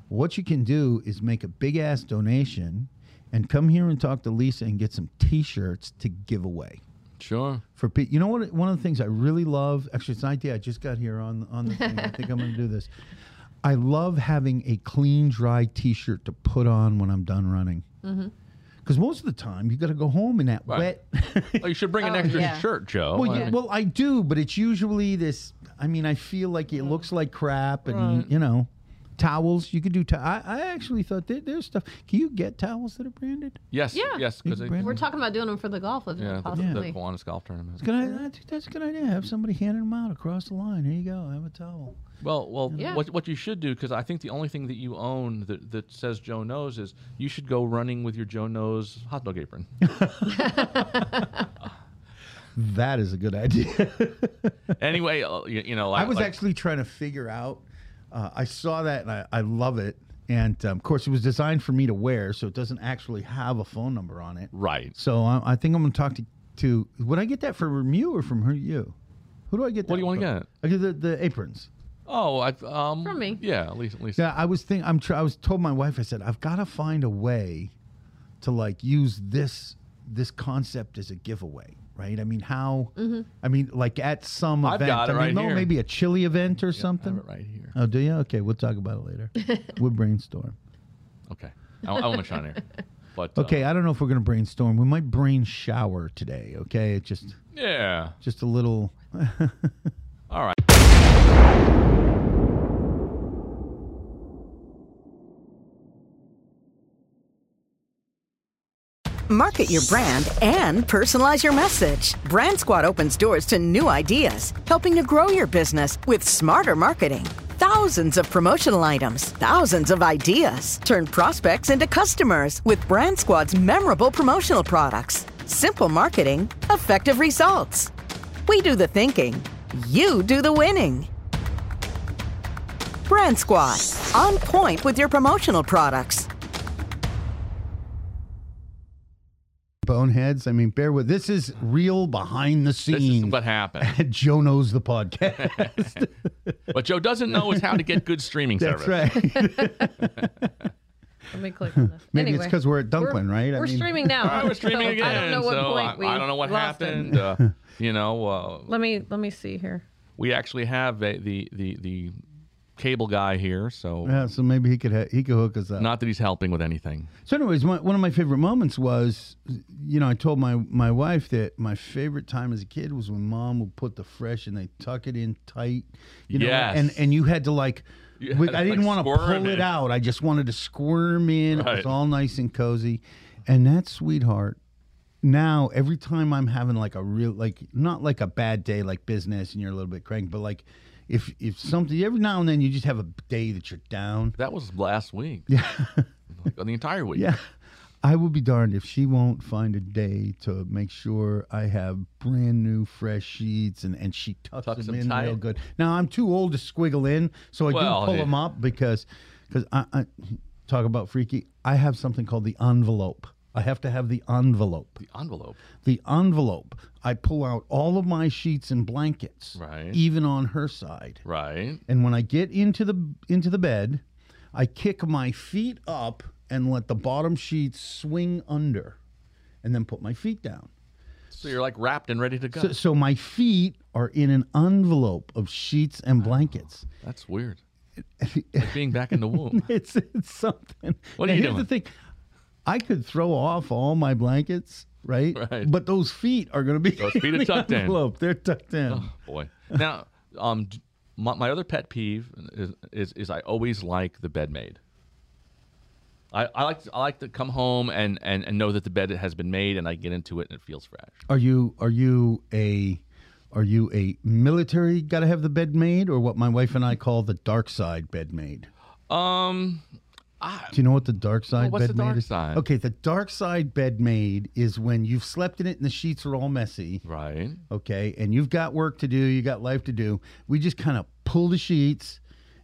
what you can do is make a big ass donation and come here and talk to lisa and get some t-shirts to give away Sure. for pe- you know what one of the things I really love actually it's an idea I just got here on on the thing I <laughs> think I'm going to do this I love having a clean dry t-shirt to put on when I'm done running mm-hmm. because most of the time you got to go home in that Right. wet Oh, you should bring an <laughs> Oh, extra yeah. shirt, Joe. well, you, well I do but it's usually this I mean I feel like it looks like crap and Right. you know towels you could do to- I, I actually thought there, there's stuff can you get towels that are branded yes, Yeah. yes, because Big. We're talking about doing them for the golf event, yeah, the, possibly. the Kiwanis golf tournament. Can I, I think that's a good idea. Have somebody handing them out across the line. Here you go. Have a towel. Well, well, Yeah. what what you should do because I think the only thing that you own that, that says Joe knows is you should go running with your Joe knows hot dog apron. <laughs> <laughs> That is a good idea. anyway, uh, you, you know, I was like- actually trying to figure out. Uh, I saw that and I, I love it. And um, of course, it was designed for me to wear, so it doesn't actually have a phone number on it. right. So I, I think I'm going to talk to. To would I get that from you or from her? You? Who do I get? That what do that you wanna get? I get the, the aprons. Oh, I um From me. Yeah, at least at least. Yeah, I was think I'm. Tr- I was told my wife. I said I've got to find a way to like use this this concept as a giveaway, right? I mean, how? I mean, like at some I've event. got it I mean, right no, here. maybe a chili event or I have something. it right here. Oh, do you? Okay, we'll talk about it later. <laughs> we'll brainstorm. Okay, I, I want to shine here. <laughs> But uh, Okay, I don't know if we're gonna brainstorm. We might brain shower today. Okay, it's just yeah. just a little. <laughs> All right. Market your brand and personalize your message. Brand Squad opens doors to new ideas, helping to grow your business with smarter marketing. Thousands of promotional items, thousands of ideas. Turn prospects into customers with Brand Squad's memorable promotional products. Simple marketing, effective results. We do the thinking, you do the winning. Brand Squad, on point with your promotional products. Boneheads. I mean, bear with. This is real behind the This is scenes. what happened. <laughs> Joe knows the podcast. <laughs> What Joe doesn't know is how to get good streaming That's service. right. <laughs> Let me click on this. Maybe anyway, it's because we're at Dunklin, we're, right? I We're mean- streaming now. All right, we're streaming so again. I don't know what so point I, we I don't know what happened. Uh, you know, uh, Let me let me see here. we actually have a, the the the cable guy here, so Yeah, so maybe he could ha- he could hook us up. not that he's helping with anything. So, anyways, one, one of my favorite moments was, you know, I told my my wife that my favorite time as a kid was when mom would put the fresh and they tuck it in tight, you know, Yes. and and you had to like. Had I didn't like, want to pull it in. out. I just wanted to squirm in. It was all nice and cozy, and that sweetheart. Now every time I'm having like a real like not like a bad day like business and you're a little bit cranky, but like if if something every now and then you just have a day that you're down. That was last week. Yeah, On <laughs> the entire week. Yeah. I will be darned if she won't find a day to make sure I have brand new fresh sheets and, and she tucks, Tucks them them in tight. real good. Now I'm too old to squiggle in, so I Well, do pull hey. them up because because I, I talk about freaky. I have something called the envelope. I have to have the envelope. The envelope. The envelope. I pull out all of my sheets and blankets, Right. even on her side. Right. And when I get into the into the bed, I kick my feet up and let the bottom sheets swing under, and then put my feet down. So you're like wrapped and ready to go. So, so my feet are in an envelope of sheets and blankets. That's weird. <laughs> Like being back in the womb. <laughs> It's it's something. What are Now, you here's doing? the thing: I could throw off all my blankets, right? Right. But those feet are going to be Those feet are tucked in. They're tucked in. Oh, boy. Now, um, my, my other pet peeve is, is is I always like the bed made. I, I like to, I like to come home and, and, and know that the bed has been made and I get into it and it feels fresh. Are you are you a are you a military got to have the bed made or what my wife and I call the dark side bed made? Um, Do you know what the dark side what's bed made is? side? Okay, the dark side bed made is when you've slept in it and the sheets are all messy. right. Okay, and you've got work to do, you got life to do. We just kind of pull the sheets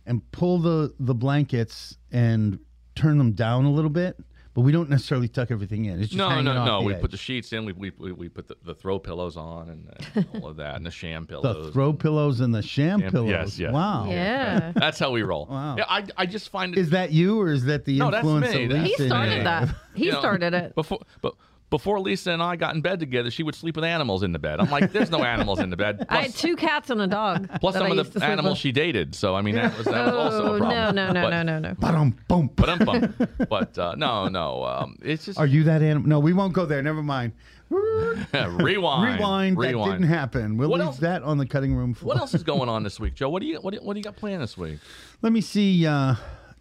and pull the the blankets and turn them down a little bit, but we don't necessarily tuck everything in. It's just No, no, no. We edge. put the sheets in. We we, we, we put the, the throw pillows on and, and <laughs> all of that and the sham pillows. the throw pillows and the sham Sham- pillows. yes, yes. Wow. Yeah. That's how we roll. Wow. Yeah, I, I just find it Is that you or is that the No, that's influence me. of That's- He started that. He you know, started it. before. But before Lisa and I got in bed together, she would sleep with animals in the bed. I'm like, there's no <laughs> animals in the bed. I had Plus, two cats and a dog. <laughs> plus some I of the animals with. she dated. So I mean, that was, that was also Oh a problem. no no no but, no no no. Ba-dum, boom. But I'm. But uh, no, no. Um, it's just Are you that animal? No, we won't go there. Never mind. rewind. <laughs> Rewind. Rewind. That didn't happen. We'll What leave else- that on the cutting room floor. What else is going on this week, Joe? What do you what do you, what do you got planned this week? Let me see. Uh,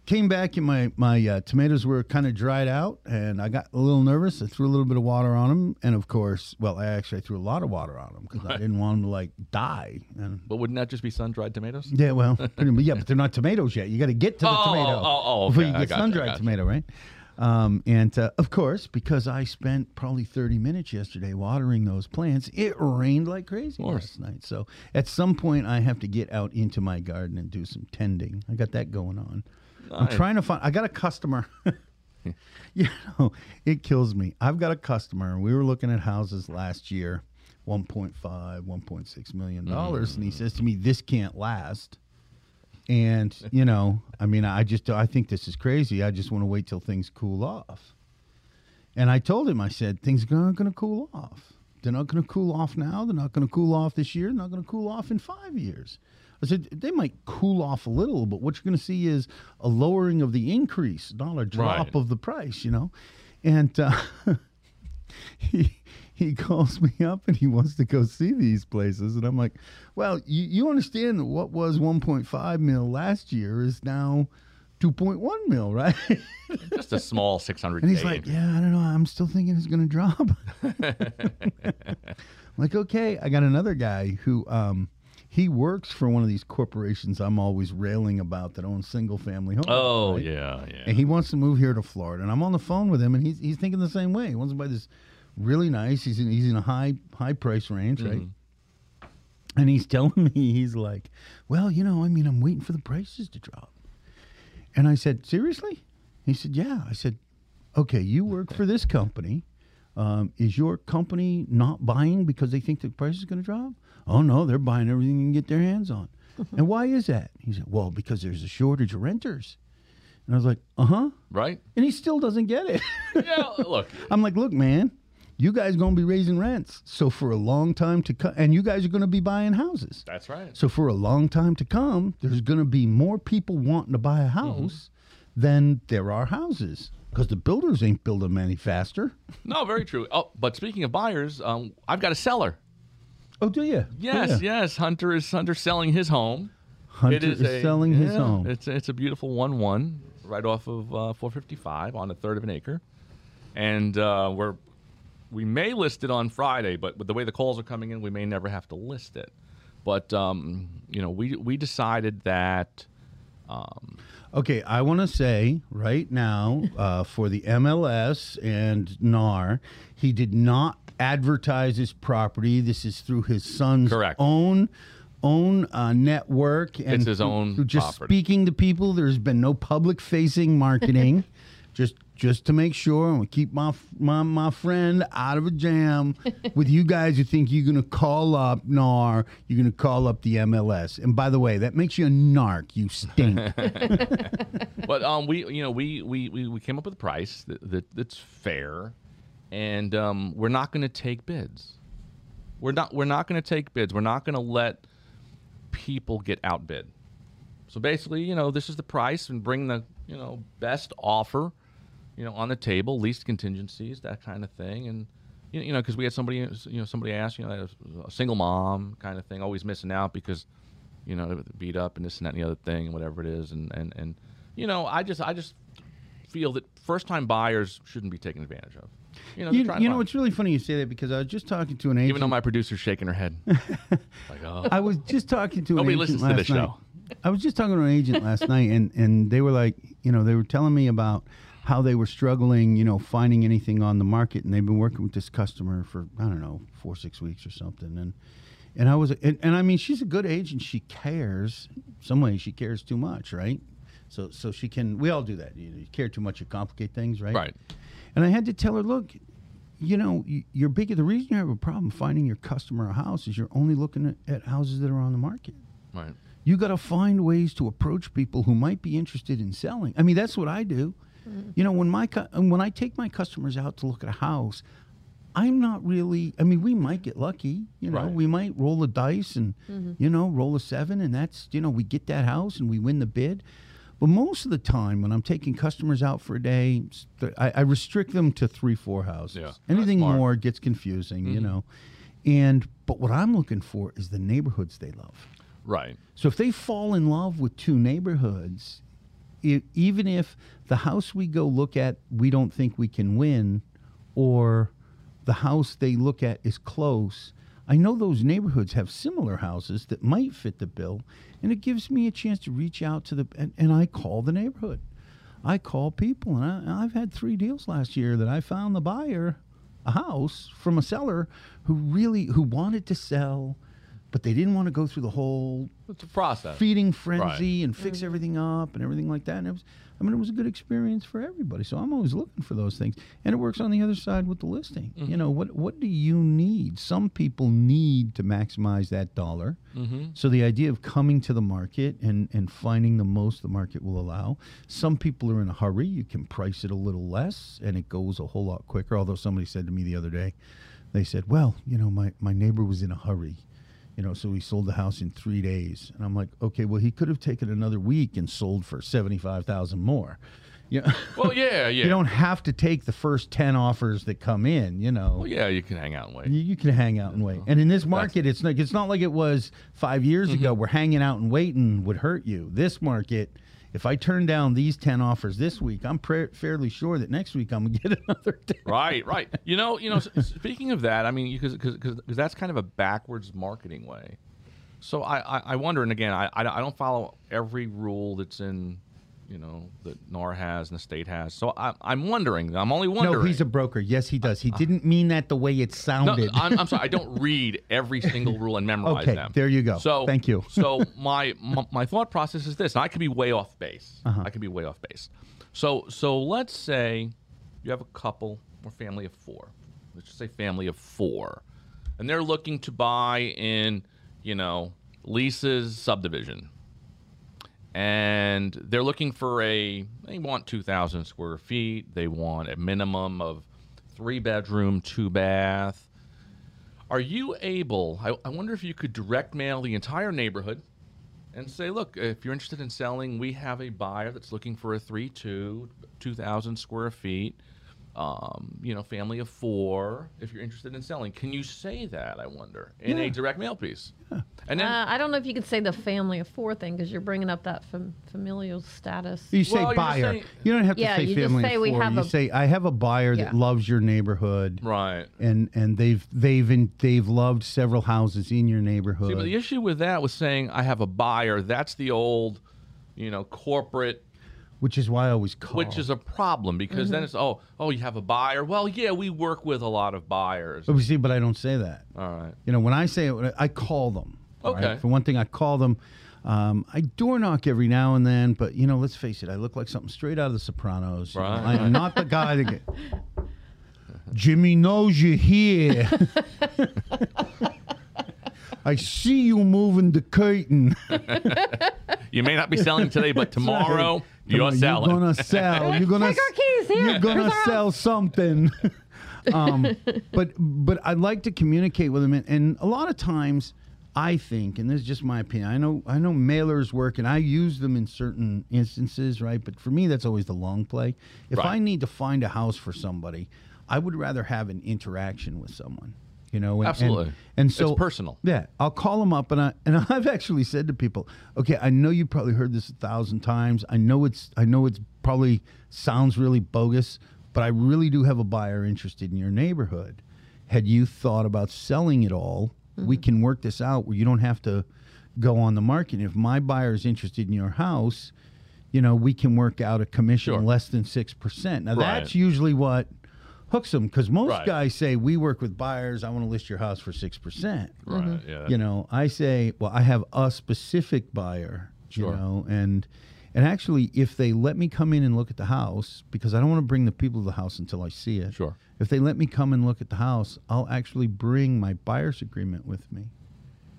came back and my my uh, tomatoes were kind of dried out, and I got a little nervous. I threw a little bit of water on them, and of course, well, I actually threw a lot of water on them because I didn't want them to like die. And But wouldn't that just be sun dried tomatoes? yeah, well, <laughs> pretty yeah, but they're not tomatoes yet. You got to get to the Oh, tomato oh, oh, before you get sun dried gotcha. tomato, right? Um, and uh, of course, because I spent probably 30 minutes yesterday watering those plants, it rained like crazy last night. So at some point, I have to get out into my garden and do some tending. I got that going on. I'm trying to find. I got a customer. <laughs> you know, it kills me. I've got a customer. We were looking at houses last year, 1.5, 1.6 million dollars, and he mm. says to me, "This can't last." And you know, I mean, I just I think this is crazy. I just want to wait till things cool off. And I told him, I said, things aren't going to cool off. They're not going to cool off now. They're not going to cool off this year. They're not going to cool off in five years. I said, they might cool off a little, but what you're going to see is a lowering of the increase, not a drop Right. of the price, you know? And uh, <laughs> he, he calls me up and he wants to go see these places. And I'm like, well, you, you understand that what was 1.5 mil last year is now 2.1 mil, right? <laughs> Just a small 600. And he's like, yeah, I don't know. I'm still thinking it's going to drop. <laughs> I'm like, okay. I got another guy who um, he works for one of these corporations I'm always railing about that owns single family homes. Oh right? yeah, yeah. And he wants to move here to Florida. And I'm on the phone with him, and he's, he's thinking the same way. He wants to buy this really nice. He's in, he's in a high high price range, right? And he's <laughs> telling me, he's like, well, you know, I mean, I'm waiting for the prices to drop. And I said, seriously? He said, yeah. I said, okay, you work for this company. Um, is your company not buying because they think the price is going to drop? Oh, no, they're buying everything they can get their hands on. <laughs> and why is that? He said, well, because there's a shortage of renters. And I was like, uh huh. right? And he still doesn't get it. <laughs> Yeah, look, <laughs> I'm like, look, man, you guys gonna be raising rents. So for a long time to come, and you guys are gonna be buying houses. that's right. So for a long time to come, there's gonna be more people wanting to buy a house than there are houses because the builders ain't building them any faster. No, very true. Oh, but speaking of buyers, um, I've got a seller. Oh, do you? Yes, yes. Hunter is Hunter selling his home. Hunter it is, is a, selling his home. It's it's a beautiful one one right off of uh, 455 on a third of an acre, and uh, we're we may list it on Friday, but with the way the calls are coming in, we may never have to list it. But um, you know, we we decided that um, Okay, I want to say right now uh, for the MLS and NAR, he did not advertise his property. This is through his son's Correct. own own uh, network and It's his through- own through just property. speaking to people. There's been no public facing marketing. <laughs> just just to make sure and keep my, my my friend out of a jam <laughs> with you guys who think you're gonna call up NAR, you're gonna call up the MLS. And by the way, that makes you a narc. You stink. <laughs> but um, we you know we we, we, we came up with a price that, that that's fair, and um, we're not going to take bids. We're not we're not going to take bids. We're not going to let people get outbid. So basically, you know, this is the price, and bring the you know best offer, you know, on the table, least contingencies, that kind of thing, and. You you know, because we had somebody, you know, somebody asked, you know, a single mom kind of thing, always missing out because you know, beat up and this and that and the other thing and whatever it is. And, and, and you know, I just I just feel that first time buyers shouldn't be taken advantage of. You know, You, you know, it's really funny you say that because I was just talking to an agent. even though my producer's shaking her head. <laughs> like, oh. I was just talking to an Nobody agent listens to this night. show. I was just talking to an agent last <laughs> night, and and they were like, you know, they were telling me about how they were struggling, you know, finding anything on the market, and they've been working with this customer for I don't know four six weeks or something, and and I was, and, and I mean, she's a good agent. She cares. Some ways she cares too much, right? So so she can. We all do that. You, you care too much, you complicate things, right? Right. And I had to tell her, look, you know, you're big. The reason you have a problem finding your customer a house is you're only looking at, at houses that are on the market. Right. You got to find ways to approach people who might be interested in selling. I mean, that's what I do. You know, when my cu- when I take my customers out to look at a house, I'm not really. I mean, we might get lucky. You know, Right. we might roll a dice and mm-hmm. you know roll a seven, and that's you know we get that house and we win the bid. But most of the time, when I'm taking customers out for a day, I, I restrict them to three, four houses. Yeah. Anything more gets confusing, you mm-hmm. know. And but what I'm looking for is the neighborhoods they love. Right. So if they fall in love with two neighborhoods, even if the house we go look at we don't think we can win, or the house they look at is close, I know those neighborhoods have similar houses that might fit the bill, and it gives me a chance to reach out to the and, and I call the neighborhood. I call people, and I, I've had three deals last year that I found the buyer a house from a seller who really who wanted to sell, but they didn't want to go through the whole It's a process. feeding frenzy and fix mm-hmm. everything up and everything like that. And it was, I mean, it was a good experience for everybody. So I'm always looking for those things, and it works on the other side with the listing. Mm-hmm. You know, what what do you need? Some people need to maximize that dollar. Mm-hmm. So the idea of coming to the market and and finding the most the market will allow. Some people are in a hurry. You can price it a little less, and it goes a whole lot quicker. Although somebody said to me the other day, they said, "Well, you know, my my neighbor was in a hurry." You know, so he sold the house in three days. And I'm like, okay, well, he could have taken another week and sold for seventy-five thousand more. You know, <laughs> Well, yeah, <laughs> yeah. you don't have to take the first ten offers that come in. You know, well, yeah, you can hang out and wait. you, you can hang out and wait. And in this market, it's like it's not like it was five years ago, Mm-hmm. where hanging out and waiting would hurt you. This market. If I turn down these 10 offers this week, I'm fairly sure that next week I'm going <laughs> to get another 10. Right, right. You know, you know. speaking of that, I mean, because that's kind of a backwards marketing way. So I, I, I wonder, and again, I I don't follow every rule that's in, you know, that NAR has and the state has. So I, I'm wondering. I'm only wondering. No, he's a broker. Yes, he does. He didn't mean that the way it No, sounded. I'm, I'm sorry. I don't <laughs> read every single rule and memorize Okay, them. there you go. So Thank you. so <laughs> my, my my thought process is this. And I could be way off base. Uh-huh. I could be way off base. So so let's say you have a couple or family of four. Let's just say family of four, and they're looking to buy in you know Lisa's subdivision, and they're looking for a. They want two thousand square feet. They want a minimum of three bedroom, two bath. Are you able? I, I wonder if you could direct mail the entire neighborhood and say, look, if you're interested in selling, we have a buyer that's looking for a 3 2, 2,000 square feet, um, you know, family of four, if you're interested in selling. Can you say that, I wonder, in a direct mail piece? Yeah. And then, Uh, I don't know if you could say the family of four thing because you're bringing up that fam- familial status. You say Well, buyer. saying- you don't have to Yeah, say you just family. say of we four. have you a- say I have a buyer Yeah. that loves your neighborhood, right. and and they've they've in, they've loved several houses in your neighborhood. See, but the issue with that was saying, I have a buyer. That's the old, you know, corporate which is why I always call. which is a problem because Mm-hmm. then it's oh oh you have a buyer well yeah we work with a lot of buyers But see, but I don't say that. all right You know, when I say it, I call them. all right? Okay. For one thing, I call them. Um, I door knock every now and then, but you know, let's face it, I look like something straight out of The Sopranos. you know. I am not the guy that. Get, <laughs> Jimmy knows you're here. <laughs> I see you moving the curtain. <laughs> you may not be selling today but tomorrow you're on, selling You're gonna sell. <laughs> You're gonna Take our keys here. You're gonna Here's our sell something. <laughs> um, but but I like to communicate with them, and, and a lot of times I think, and this is just my opinion. I know I know mailers work, and I use them in certain instances, right? But for me, that's always the long play. If Right. I need to find a house for somebody, I would rather have an interaction with someone. You know, and, Absolutely. And, and It's so personal. yeah, I'll call them up, and I and <laughs> I've actually said to people, okay, I know you probably heard this a thousand times. I know it's I know it's probably sounds really bogus, but I really do have a buyer interested in your neighborhood. Had you thought about selling it all? We mm-hmm. can work this out where you don't have to go on the market. If my buyer is interested in your house, you know, we can work out a commission Sure. less than six percent. Now Right. that's usually what hooks them because most Right. guys say we work with buyers. I want to list your house for six percent right mm-hmm. yeah you know i say well i have a specific buyer Sure. you know and and actually if they let me come in and look at the house because i don't want to bring the people to the house until i see it Sure. if they let me come and look at the house i'll actually bring my buyer's agreement with me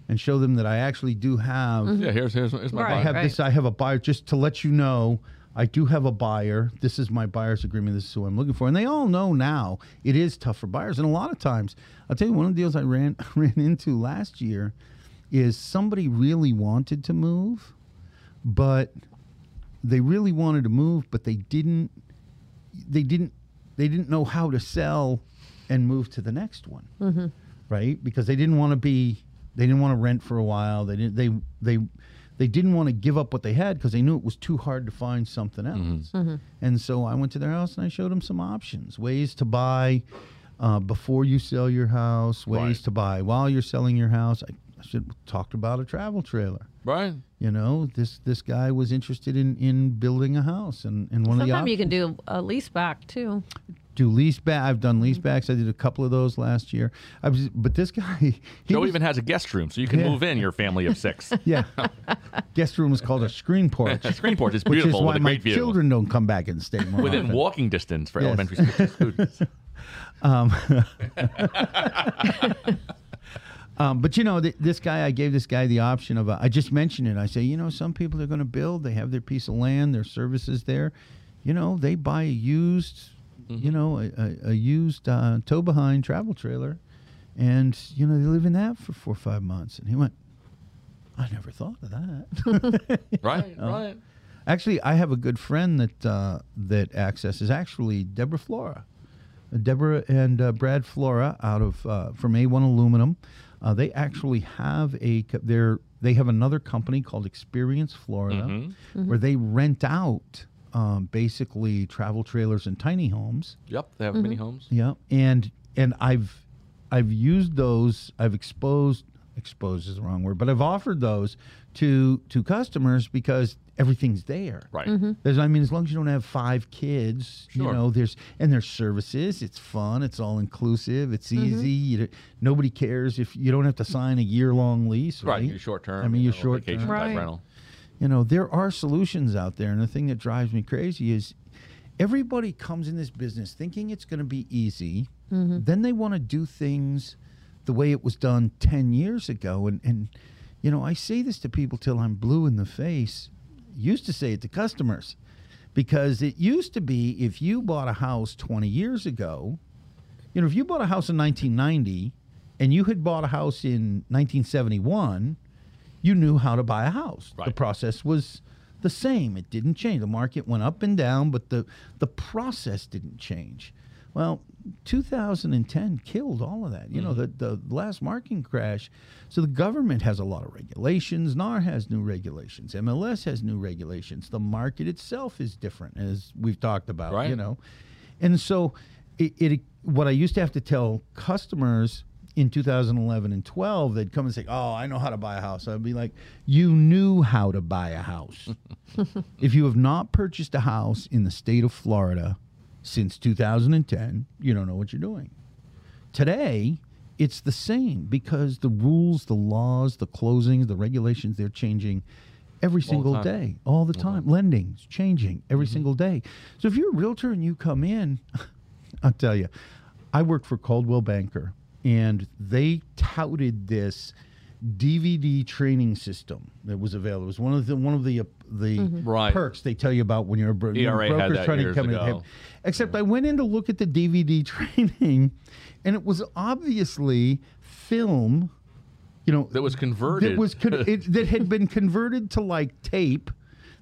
and show them that i actually do have yeah here's here's, here's my Right. I buyer. have this. I have a buyer. Just to let you know, I do have a buyer. This is my buyer's agreement. This is who I'm looking for, and they all know now it is tough for buyers. And a lot of times, I'll tell you, one of the deals I ran <laughs> ran into last year is somebody really wanted to move, but they really wanted to move, but they didn't. They didn't. They didn't know how to sell and move to the next one mm-hmm. right? Because they didn't want to be, they didn't want to rent for a while. They didn't, they, they, they didn't want to give up what they had because they knew it was too hard to find something else. And so I went to their house and I showed them some options, ways to buy uh, before you sell your house, ways Right. to buy while you're selling your house. I, I should talked about a travel trailer. right You know, this this guy was interested in in building a house, and and one of the Sometimes you can do a lease back too. Do lease back. I've done lease backs. I did a couple of those last year. I was, but this guy, <laughs> he joe was- even has a guest room so you can Yeah. move in your family of six <laughs> Yeah. Guest room is called a screen <laughs> porch. screen porch is Which is beautiful why with a my view children don't come back and stay more within often. walking distance for Yes. elementary school students Um, but you know, th- this guy, I gave this guy the option of, uh, I just mentioned it. I say, you know, some people are going to build, they have their piece of land, their services there. You know, they buy a used, you know, a, a, a used uh, tow behind travel trailer, and you know they live in that for four or five months. And he went, I never thought of that. <laughs> right Oh. <laughs> right Actually, I have a good friend that uh, that accesses actually Deborah Flora, Uh, Deborah and uh, Brad Flora out of uh, from A1 Aluminum. Uh, they actually have a co- they're they have another company called Experience Florida, Mm-hmm. where they rent out um, basically travel trailers and tiny homes. yep they have mm-hmm. mini homes Yeah, and and I've I've used those. I've exposed exposed is the wrong word, but I've offered those to to customers because everything's there. right mm-hmm. There's, I mean, as long as you don't have five kids, you know, there's and there's services. It's fun. It's all inclusive. It's mm-hmm. easy. You, nobody cares if you don't have to sign a year long lease, right? right your short term I mean, you your know, short vacation term. Right. rental You know, there are solutions out there, and the thing that drives me crazy is everybody comes in this business thinking it's going to be easy. Mm-hmm. Then they want to do things the way it was done 10 years ago. And, and, you know, I say this to people till I'm blue in the face. used to say it to customers because it used to be if you bought a house 20 years ago, you know, if you bought a house in 1990 and you had bought a house in 1971, you knew how to buy a house. The process was the same. It didn't change. The market went up and down, but the the process didn't change. Well, 2010 killed all of that. You know, mm-hmm. the, the last market crash. So the government has a lot of regulations. NAR has new regulations. MLS has new regulations. The market itself is different, as we've talked about. You know, and so it, it what I used to have to tell customers in 2011 and 12, they'd come and say, "Oh, I know how to buy a house." I'd be like, "You knew how to buy a house. <laughs> if you have not purchased a house in the state of Florida since 2010, you don't know what you're doing." Today, it's the same because the rules, the laws, the closings, the regulations, they're changing every single time. day, all the time. Lending's changing every mm-hmm. single day. So if you're a realtor and you come in, <laughs> I'll tell you, I worked for Coldwell Banker and they touted this DVD training system that was available. It was one of the one of the uh, the Right. perks they tell you about when you're a bro- when ERA had broker's trying to years come in. ago. Except I went in to look at the DVD <laughs> training, and it was obviously film. You know That was converted. That was con- it, that had been converted to like tape,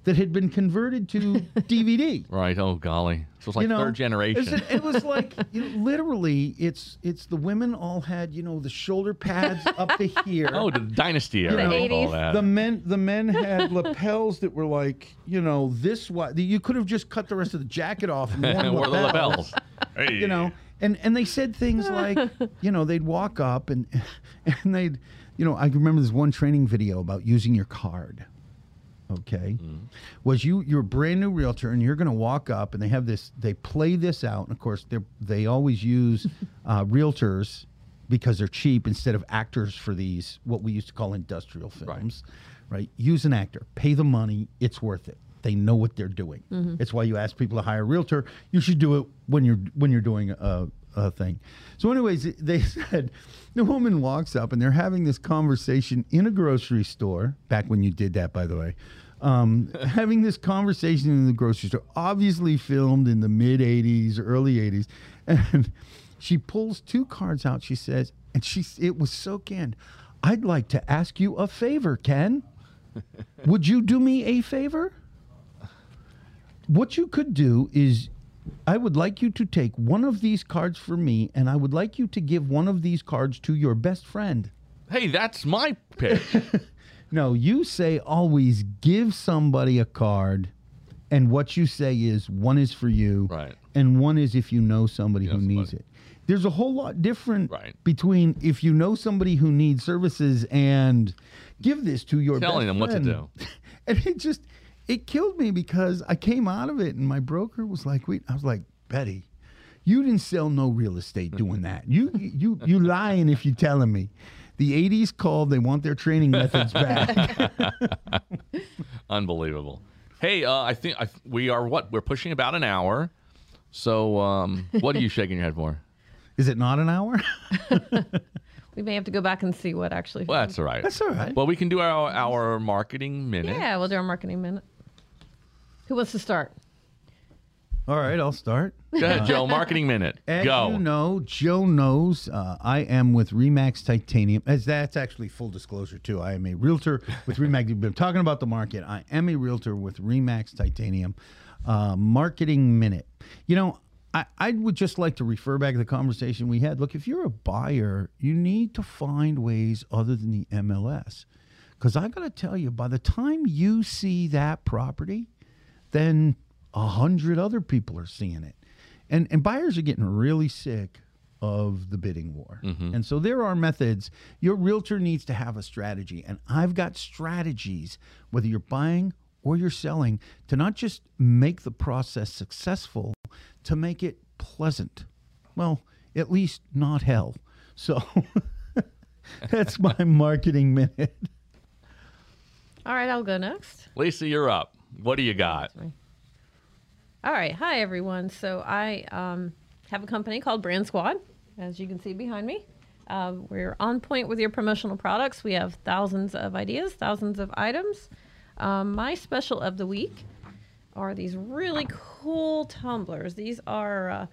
that had been converted to <laughs> DVD. Right. Oh golly. So it's like you know, third generation. It's- It, was like <laughs> you know, literally, it's it's the women all had you know the shoulder pads up to here. oh, the dynasty era. The of all 80s. that. The men, the men had <laughs> lapels that were like, you know, this wide. You could have just cut the rest of the jacket off and worn Wore the lapels. lapels. Hey. You know, and and they said things like, you know, they'd walk up and and they'd, you know, I remember this one training video about using your card. Okay, was you you're a brand new realtor and you're going to walk up and they have this they play this out and of course they they always use <laughs> uh, realtors because they're cheap instead of actors for these what we used to call industrial films, right? Use an actor, pay the money, it's worth it. They know what they're doing. It's why you ask people to hire a realtor. You should do it when you're when you're doing a, a thing. So, anyways, they <laughs> said the woman walks up and they're having this conversation in a grocery store. Back when you did that, by the way. Um, <laughs> having this conversation in the grocery store, obviously filmed in the mid 80s, early 80s. <laughs> And she pulls two cards out. She says, and she, it was so canned. I'd like to ask you a favor, Ken. Would you do me a favor? What you could do is I would like you to take one of these cards for me, and I would like you to give one of these cards to your best friend. Hey, that's my pitch. <laughs> No, you say always give somebody a card, and what you say is one is for you, Right. and one is if you know somebody who Yes, needs it. There's a whole lot different Right. between if you know somebody who needs services and give this to your best Telling them what to do. <laughs> and it just it killed me because I came out of it and my broker was like, "Wait," I was like, "Betty, you didn't sell no real estate doing that. You you you lying if you're telling me." The 80s called. They want their training methods back. <laughs> Unbelievable. Hey, uh, I think I, we are what? We're pushing about an hour. So, um, what are you shaking your head for? Is it not an hour? <laughs> We may have to go back and see what actually. Well, that's all right. That's all right. Well, we can do our our marketing minute. yeah, we'll do our marketing minute. Who wants to start? All right, I'll start. Go ahead, Joe. Marketing minute. As Go. you know, Joe knows uh, I am with Remax Titanium. As that's actually full disclosure too. I am a realtor with Remax. We've been talking about the market. I am a realtor with Remax Titanium. Uh, marketing minute. You know, I, I would just like to refer back to the conversation we had. Look, if you're a buyer, you need to find ways other than the MLS. Because I got to tell you, by the time you see that property, then a hundred other people are seeing it, and and buyers are getting really sick of the bidding war. Mm-hmm. And so there are methods. Your realtor needs to have a strategy, and I've got strategies whether you're buying or you're selling to not just make the process successful, to make it pleasant. Well, at least not hell. So <laughs> that's my <laughs> marketing minute. All right, I'll go next. Lisa, you're up. What do you got? All right, hi everyone. So I um, have a company called Brand Squad, as you can see behind me. Um, we're on point with your promotional products. We have thousands of ideas, thousands of items. Um, my special of the week are these really cool tumblers. These are uh,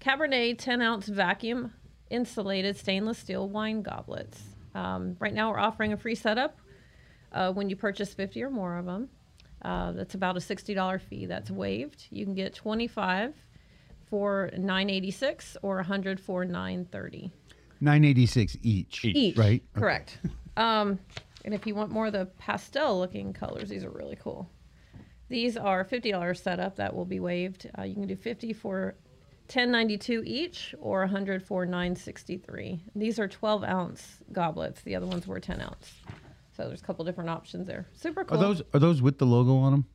Cabernet 10 ounce vacuum insulated stainless steel wine goblets. Um, right now, we're offering a free setup uh, when you purchase 50 or more of them. Uh, that's about a $60 fee that's waived. You can get 25 for 986 or 100 for 930 Nine eighty six each. each. Right. Correct. Um, and if you want more of the pastel looking colors, these are really cool. These are fifty dollars setup that will be waived. Uh, you can do fifty for ten ninety two each, or hundred for nine sixty three. These are twelve ounce goblets. The other ones were ten ounce. So there's a couple different options there. Super cool. Are those are those with the logo on them?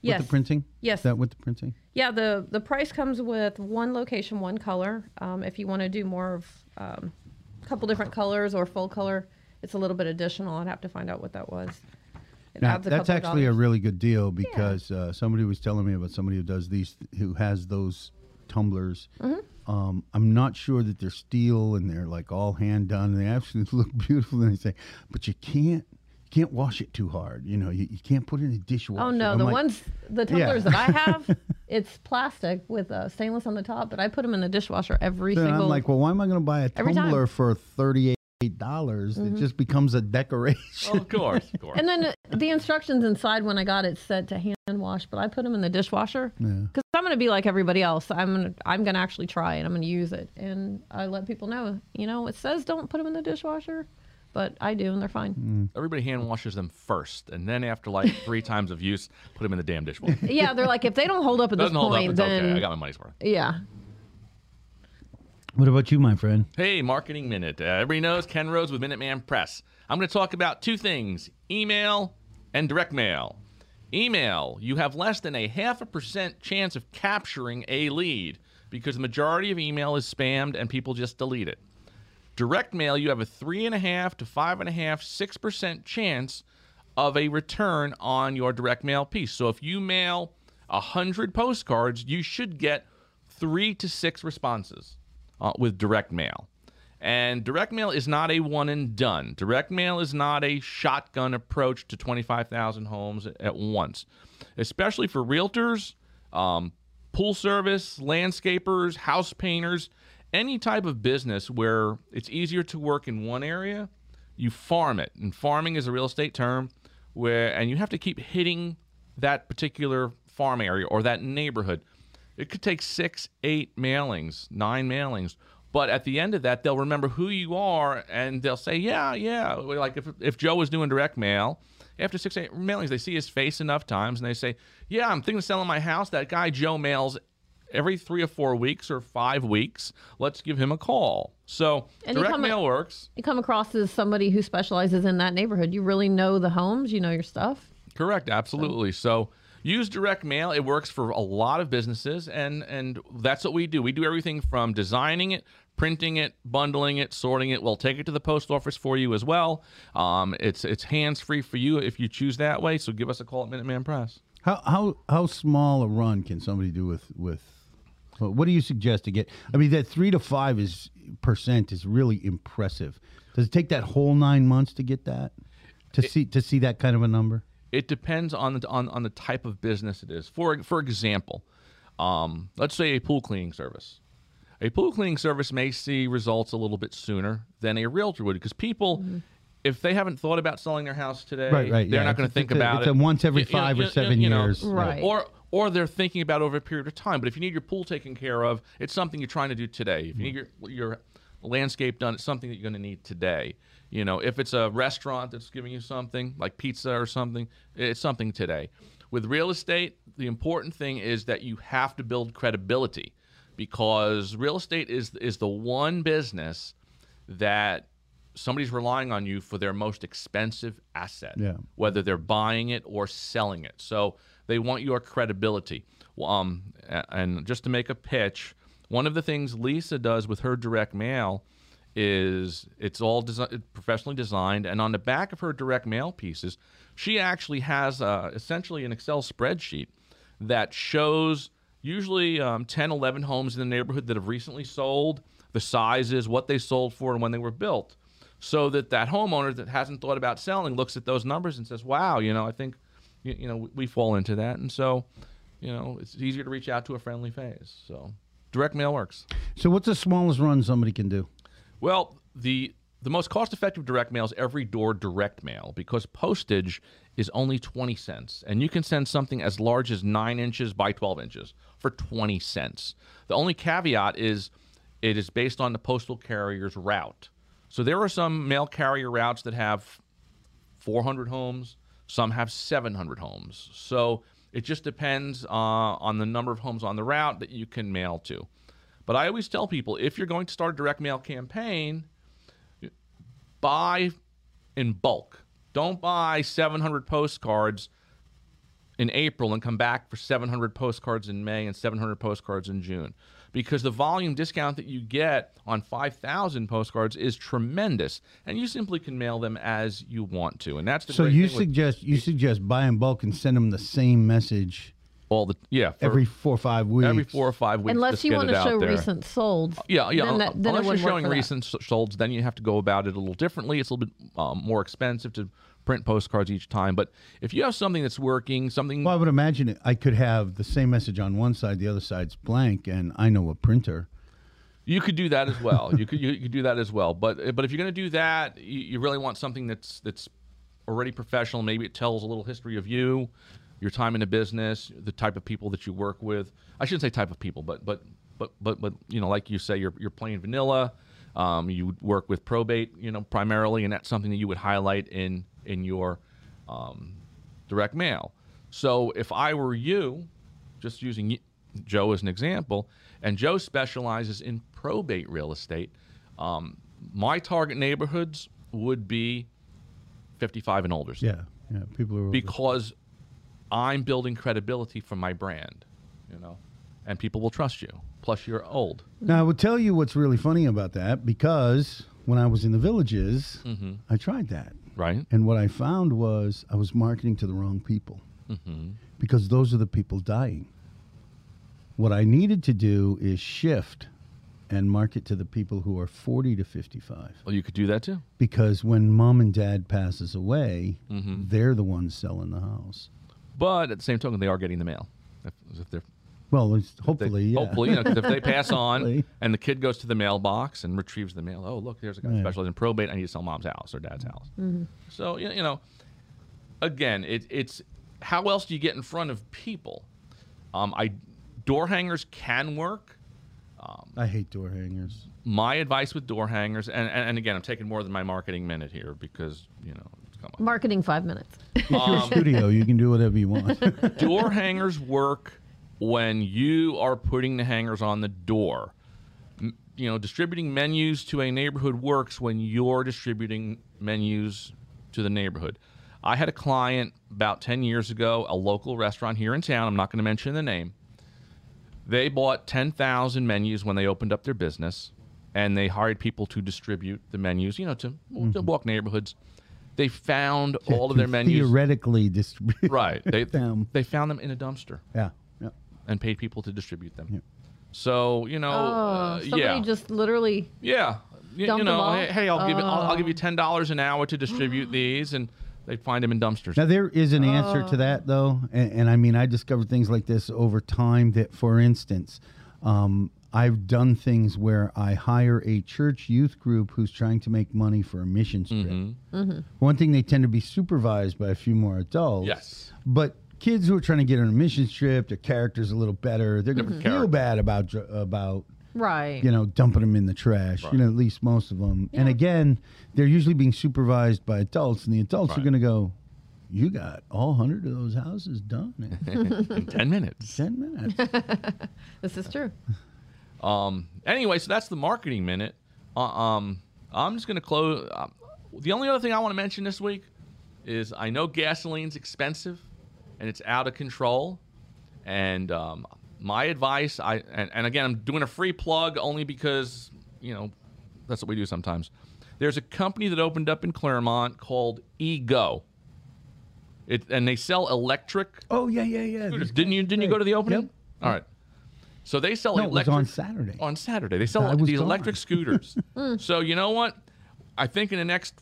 Yes. With the printing? Yes. Is that with the printing? Yeah, the the price comes with one location, one color. Um, if you want to do more of um, a couple different colors or full color, it's a little bit additional. I'd have to find out what that was. It Now, that's actually a really good deal because uh, somebody was telling me about somebody who does these, who has those tumblers. Mm-hmm. Um, I'm not sure that they're steel and they're like all hand done. And they absolutely <laughs> look beautiful. And they say, but you can't, you can't wash it too hard. You know, you, you can't put it in the dishwasher. Oh no, I'm the like, ones the Yeah. tumblers that I have, <laughs> it's plastic with uh, stainless on the top, but I put them in the dishwasher every Then single. I'm like, well, why am I going to buy a Every time. Mm-hmm. tumbler for thirty-eight dollars? It just becomes a decoration. Well, of course, of course. and then the instructions inside when I got it said to hand wash, but I put them in the dishwasher because I'm going to be like everybody else. I'm gonna I'm going to actually try and I'm going to use it, and I let people know. You know, it says don't put them in the dishwasher, but I do, and they're fine. Everybody hand washes them first, and then after like <laughs> three times of use, put them in the damn dishwasher. Yeah, they're like if they don't hold up at this Doesn't hold up. point, It's then okay. I got my money's worth. yeah. what about you, my friend? Hey, Marketing Minute. Uh, everybody knows Ken Rhodes with Minuteman Press. I'm going to talk about two things email and direct mail. Email, you have less than a half a percent chance of capturing a lead because the majority of email is spammed and people just delete it. Direct mail, you have a three and a half to five and a half, six percent chance of a return on your direct mail piece. So if you mail a hundred postcards, you should get three to six responses uh, with direct mail. And direct mail is not a one and done. Direct mail is not a shotgun approach to 25,000 homes at once, especially for realtors, um, pool service, landscapers, house painters, any type of business where it's easier to work in one area, you farm it. And farming is a real estate term where, and you have to keep hitting that particular farm area or that neighborhood. It could take six, eight mailings, nine mailings. But at the end of that, they'll remember who you are and they'll say, yeah, yeah. Like if, if Joe was doing direct mail, after six, eight mailings, they see his face enough times and they say, yeah, I'm thinking of selling my house. That guy Joe mails every three or four weeks or five weeks. Let's give him a call. So And you direct come- mail works. You come across as somebody who specializes in that neighborhood. You really know the homes. You know your stuff. Correct, absolutely. So use direct mail. It works for a lot of businesses, and and that's what we do. We do everything from designing it, printing it, bundling it, sorting it. We'll take it to the post office for you as well. Um, it's it's hands free for you if you choose that way. So give us a call at Minuteman Press. How how how small a run can somebody do with with? Well, What do you suggest to get? I mean, that three to five is percent is really impressive. Does it take that whole nine months to get that? To see to see that kind of a number? It depends on the on, on the type of business it is. For for example, um, let's say a pool cleaning service. A pool cleaning service may see results a little bit sooner than a realtor would because people, if they haven't thought about selling their house today, Right, right, they're yeah. not going to think a- about it's it. a once every You- you five or you- you- seven you know, years. Right. Or or they're thinking about over a period of time. But if you need your pool taken care of, it's something you're trying to do today. If you need your your landscape done, it's something that you're going to need today. You know, if it's a restaurant that's giving you something like pizza or something, it's something today. With real estate, the important thing is that you have to build credibility because real estate is is the one business that somebody's relying on you for their most expensive asset Yeah. whether they're buying it or selling it. So they want your credibility. Um, and just to make a pitch, one of the things Lisa does with her direct mail is it's all desi- professionally designed, and on the back of her direct mail pieces, she actually has uh, essentially an Excel spreadsheet that shows usually um, 10, 11 homes in the neighborhood that have recently sold, the sizes, what they sold for, and when they were built so that that homeowner that hasn't thought about selling looks at those numbers and says, "Wow, you know, I think, you, you know we, we fall into that, and so you know it's easier to reach out to a friendly face. So direct mail works. So, what's the smallest run somebody can do? Well, the the most cost-effective direct mail is every door direct mail because postage is only 20 cents, and you can send something as large as 9 inches by 12 inches for 20 cents. The only caveat is it is based on the postal carrier's route. So there are some mail carrier routes that have 400 homes, some have 700 homes. So it just depends uh, on the number of homes on the route that you can mail to. But I always tell people if you're going to start a direct mail campaign, buy in bulk. Don't buy 700 postcards in April and come back for 700 postcards in May and 700 postcards in June because the volume discount that you get on 5,000 postcards is tremendous and you simply can mail them as you want to. And that's the So great you thing with suggest you suggest buy in bulk and send them the same message all the yeah, for every four or five weeks. every 4 or 5 weeks Unless you want to show there. recent sold. Yeah, yeah. Then, that, then unless you're showing recent solds, then you have to go about it a little differently. It's a little bit um, more expensive to print postcards each time. But if you have something that's working, something Well, I would imagine it. I could have the same message on one side, the other side's blank, and I know a printer. You could do that as well. you could you, you could do that as well. But eh, but if you're going to do that, you, you really want something that's that's already professional. Maybe it tells a little history of you, your time in the business, the type of people that you work with. I shouldn't say type of people, but but but but but you know, like you say, you're you're plain vanilla. Um, you work with probate, you know, primarily, and that's something that you would highlight in in your um, direct mail. So if I were you, just using Joe as an example, and Joe specializes in probate real estate, um, my target neighborhoods would be 55 and older. Yeah, yeah. People are Because I'm building credibility for my brand, you know, and people will trust you. Plus, you're old. Now, I will tell you what's really funny about that because when I was in the villages, Mm-hmm. I tried that. Right? And what I found was I was marketing to the wrong people Mm-hmm. because those are the people dying. What I needed to do is shift and market to the people who are 40 to 55 Well, you could do that too. because when mom and dad passes away, Mm-hmm. they're the ones selling the house. But at the same token, they are getting the mail. If, if they're Well, it's- they- hopefully, yeah. hopefully, you know, 'cause if they pass on <laughs> and the kid goes to the mailbox and retrieves the mail, oh look, there's a guy Yeah. specialized in probate. I need to sell mom's house or dad's house. Mm-hmm. So you you know, again, it, it's how else do you get in front of people? Um, I door hangers can work. Um, I hate door hangers. My advice with door hangers, and, and, and again, I'm taking more than my marketing minute here because you know, come on. Marketing five minutes. It's your um, studio. You can do whatever you want. <laughs> door hangers work when you are putting the hangers on the door. M- You know, distributing menus to a neighborhood works when you're distributing menus to the neighborhood. I had a client about 10 years ago, a local restaurant here in town. I'm not going to mention the name. They bought 10,000 menus when they opened up their business, and they hired people to distribute the menus, you know, to, to mm-hmm. walk neighborhoods. They found <laughs> all of their menus. Theoretically distribute. Right. They, <laughs> them. they found them in a dumpster Yeah. Yeah. and paid people to distribute them. Yeah. So you know, Oh, uh, somebody yeah, just literally. yeah, you, Dump you them know, all? hey, hey, I'll give you, I'll, I'll give you Oh. ten dollars an hour to distribute <gasps> these, and they find them in dumpsters. Now there is an answer Oh. to that though, and, and I mean I discovered things like this over time. That, for instance, um, I've done things where I hire a church youth group who's trying to make money for a mission trip. Mm-hmm. One thing they tend to be supervised by a few more adults. Yes. but kids who are trying to get on a mission trip, their character's a little better. They're going to Different feel bad about about Right. you know, dumping them in the trash. You know, at least most of them. And again, they're usually being supervised by adults, and the adults are going to go, "You got all hundred of those houses done in <laughs> in ten minutes. ten minutes." <laughs> This is true. Um. Anyway, so that's the marketing minute. Uh, um. I'm just gonna close. Um, the only other thing I want to mention this week is I know gasoline's expensive, and it's out of control. And um, my advice, I and, and again, I'm doing a free plug only because you know that's what we do sometimes. There's a company that opened up in Clermont called Ego. It and they sell electric. oh yeah, yeah, yeah. scooters. Didn't you? Didn't you go to the opening? Yep. All right. So they sell No, it was electric on Saturday. on Saturday. They sell these gone. electric scooters. <laughs> so you know what? I think in the next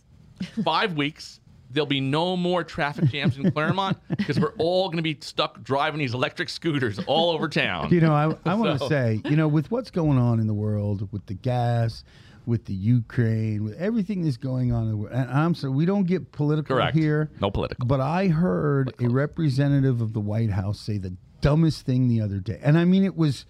five weeks there'll be no more traffic jams in Clermont because we're all going to be stuck driving these electric scooters all over town. You know, I, I want to So- say, you know, with what's going on in the world, with the gas, with the Ukraine, with everything that's going on, in the world, and I'm sorry, we don't get political Correct. here. No political. But I heard a representative of the White House say the dumbest thing the other day. And I mean, it was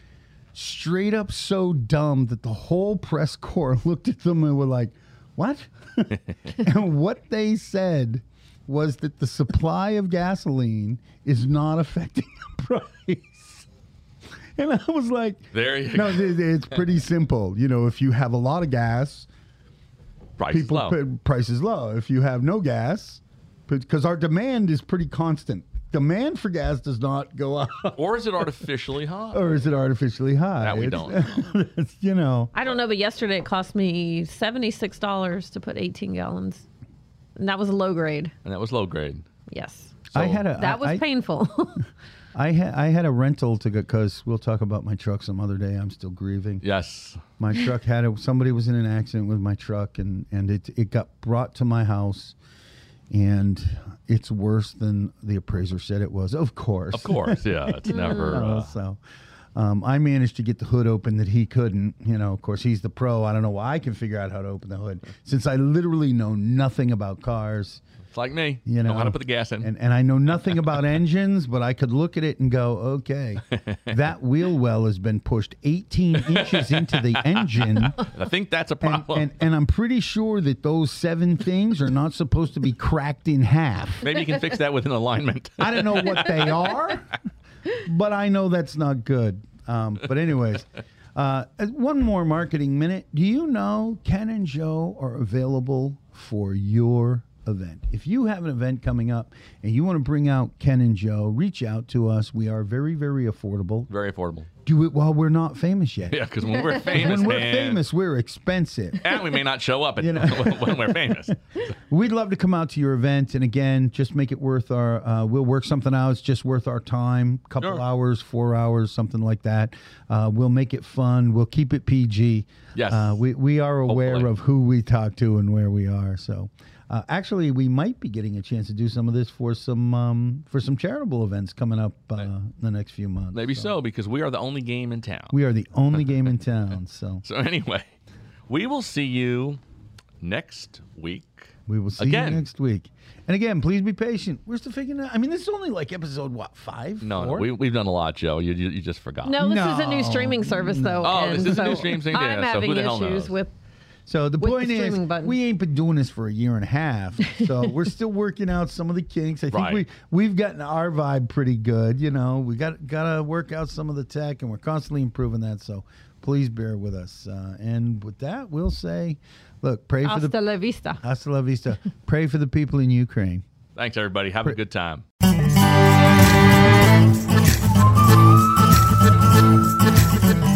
straight up so dumb that the whole press corps <laughs> looked at them and were like, what? <laughs> <laughs> and what they said was that the supply of gasoline is not affecting the <laughs> price. And I was like, There you no, go. it- it's pretty simple. You know, if you have a lot of gas, Price is people low. put price is low. If you have no gas, because our demand is pretty constant. Demand for gas does not go up, or is it artificially hot? or is it artificially high? That we It's- don't <laughs> it's, you know, I don't know, but yesterday it cost me seventy-six dollars to put eighteen gallons, and that was a low grade. and that was low grade. Yes, I had a that was I, painful. <laughs> I had I had a rental to go because we'll talk about my truck some other day. I'm still grieving. Yes. My truck had a, somebody was in an accident with my truck, and and it it got brought to my house, and it's worse than the appraiser said it was. Of course, Of course. Yeah. <laughs> It's never. Uh, so um, I managed to get the hood open that he couldn't. You know, of course, he's the pro. I don't know why I can figure out how to open the hood since I literally know nothing about cars. It's like me. You know, how to put the gas in. and, and I know nothing about <laughs> engines, but I could look at it and go, okay, <laughs> that wheel well has been pushed 18 inches into the engine. <laughs> I think that's a And, problem. and, and I'm pretty sure that those seven things are not supposed to be cracked in half. Maybe you can fix that with an alignment. I don't know what they are, but I know that's not good. Um, but anyways, uh, one more marketing minute. Do you know Ken and Joe are available for your event? If you have an event coming up and you want to bring out Ken and Joe, reach out to us. We are very, very affordable. Very affordable. Do it while we're not famous yet. Yeah, because when we're <laughs> famous, when we're man, famous, we're expensive. and we may not show up at, You know. <laughs> when we're famous. <laughs> We'd love to come out to your event, and again, just make it worth our. Uh, we'll work something out. It's just worth our time, couple Sure. hours, four hours, something like that. Uh, we'll make it fun. We'll keep it PG. Yes. Uh, we we are aware Hopefully. of who we talk to and where we are. So, uh, actually, we might be getting a chance to do some of this for some um, for some charitable events coming up uh, in the next few months. Maybe so, because we are the only game in town. We are the only <laughs> game in town, so <laughs> So anyway, we will see you next week. we will see Again. you next week. And again, please be patient. We're still figuring out. I mean, this is only like episode what five? No, no, we, we've done a lot, Joe. You, you, you just forgot. no, this is a new streaming service though. Oh, this and is a new streaming thing, I'm yeah, so having who the hell issues knows? with So the with the point is, button. we ain't been doing this for a year and a half. So <laughs> we're still working out some of the kinks. I think Right. we we've gotten our vibe pretty good. You know, we got got to work out some of the tech, and we're constantly improving that. So please bear with us. Uh, and with that, we'll say, look, pray for hasta the la vista. hasta la vista. pray for the people in Ukraine. Thanks, everybody. Have a good time. Thank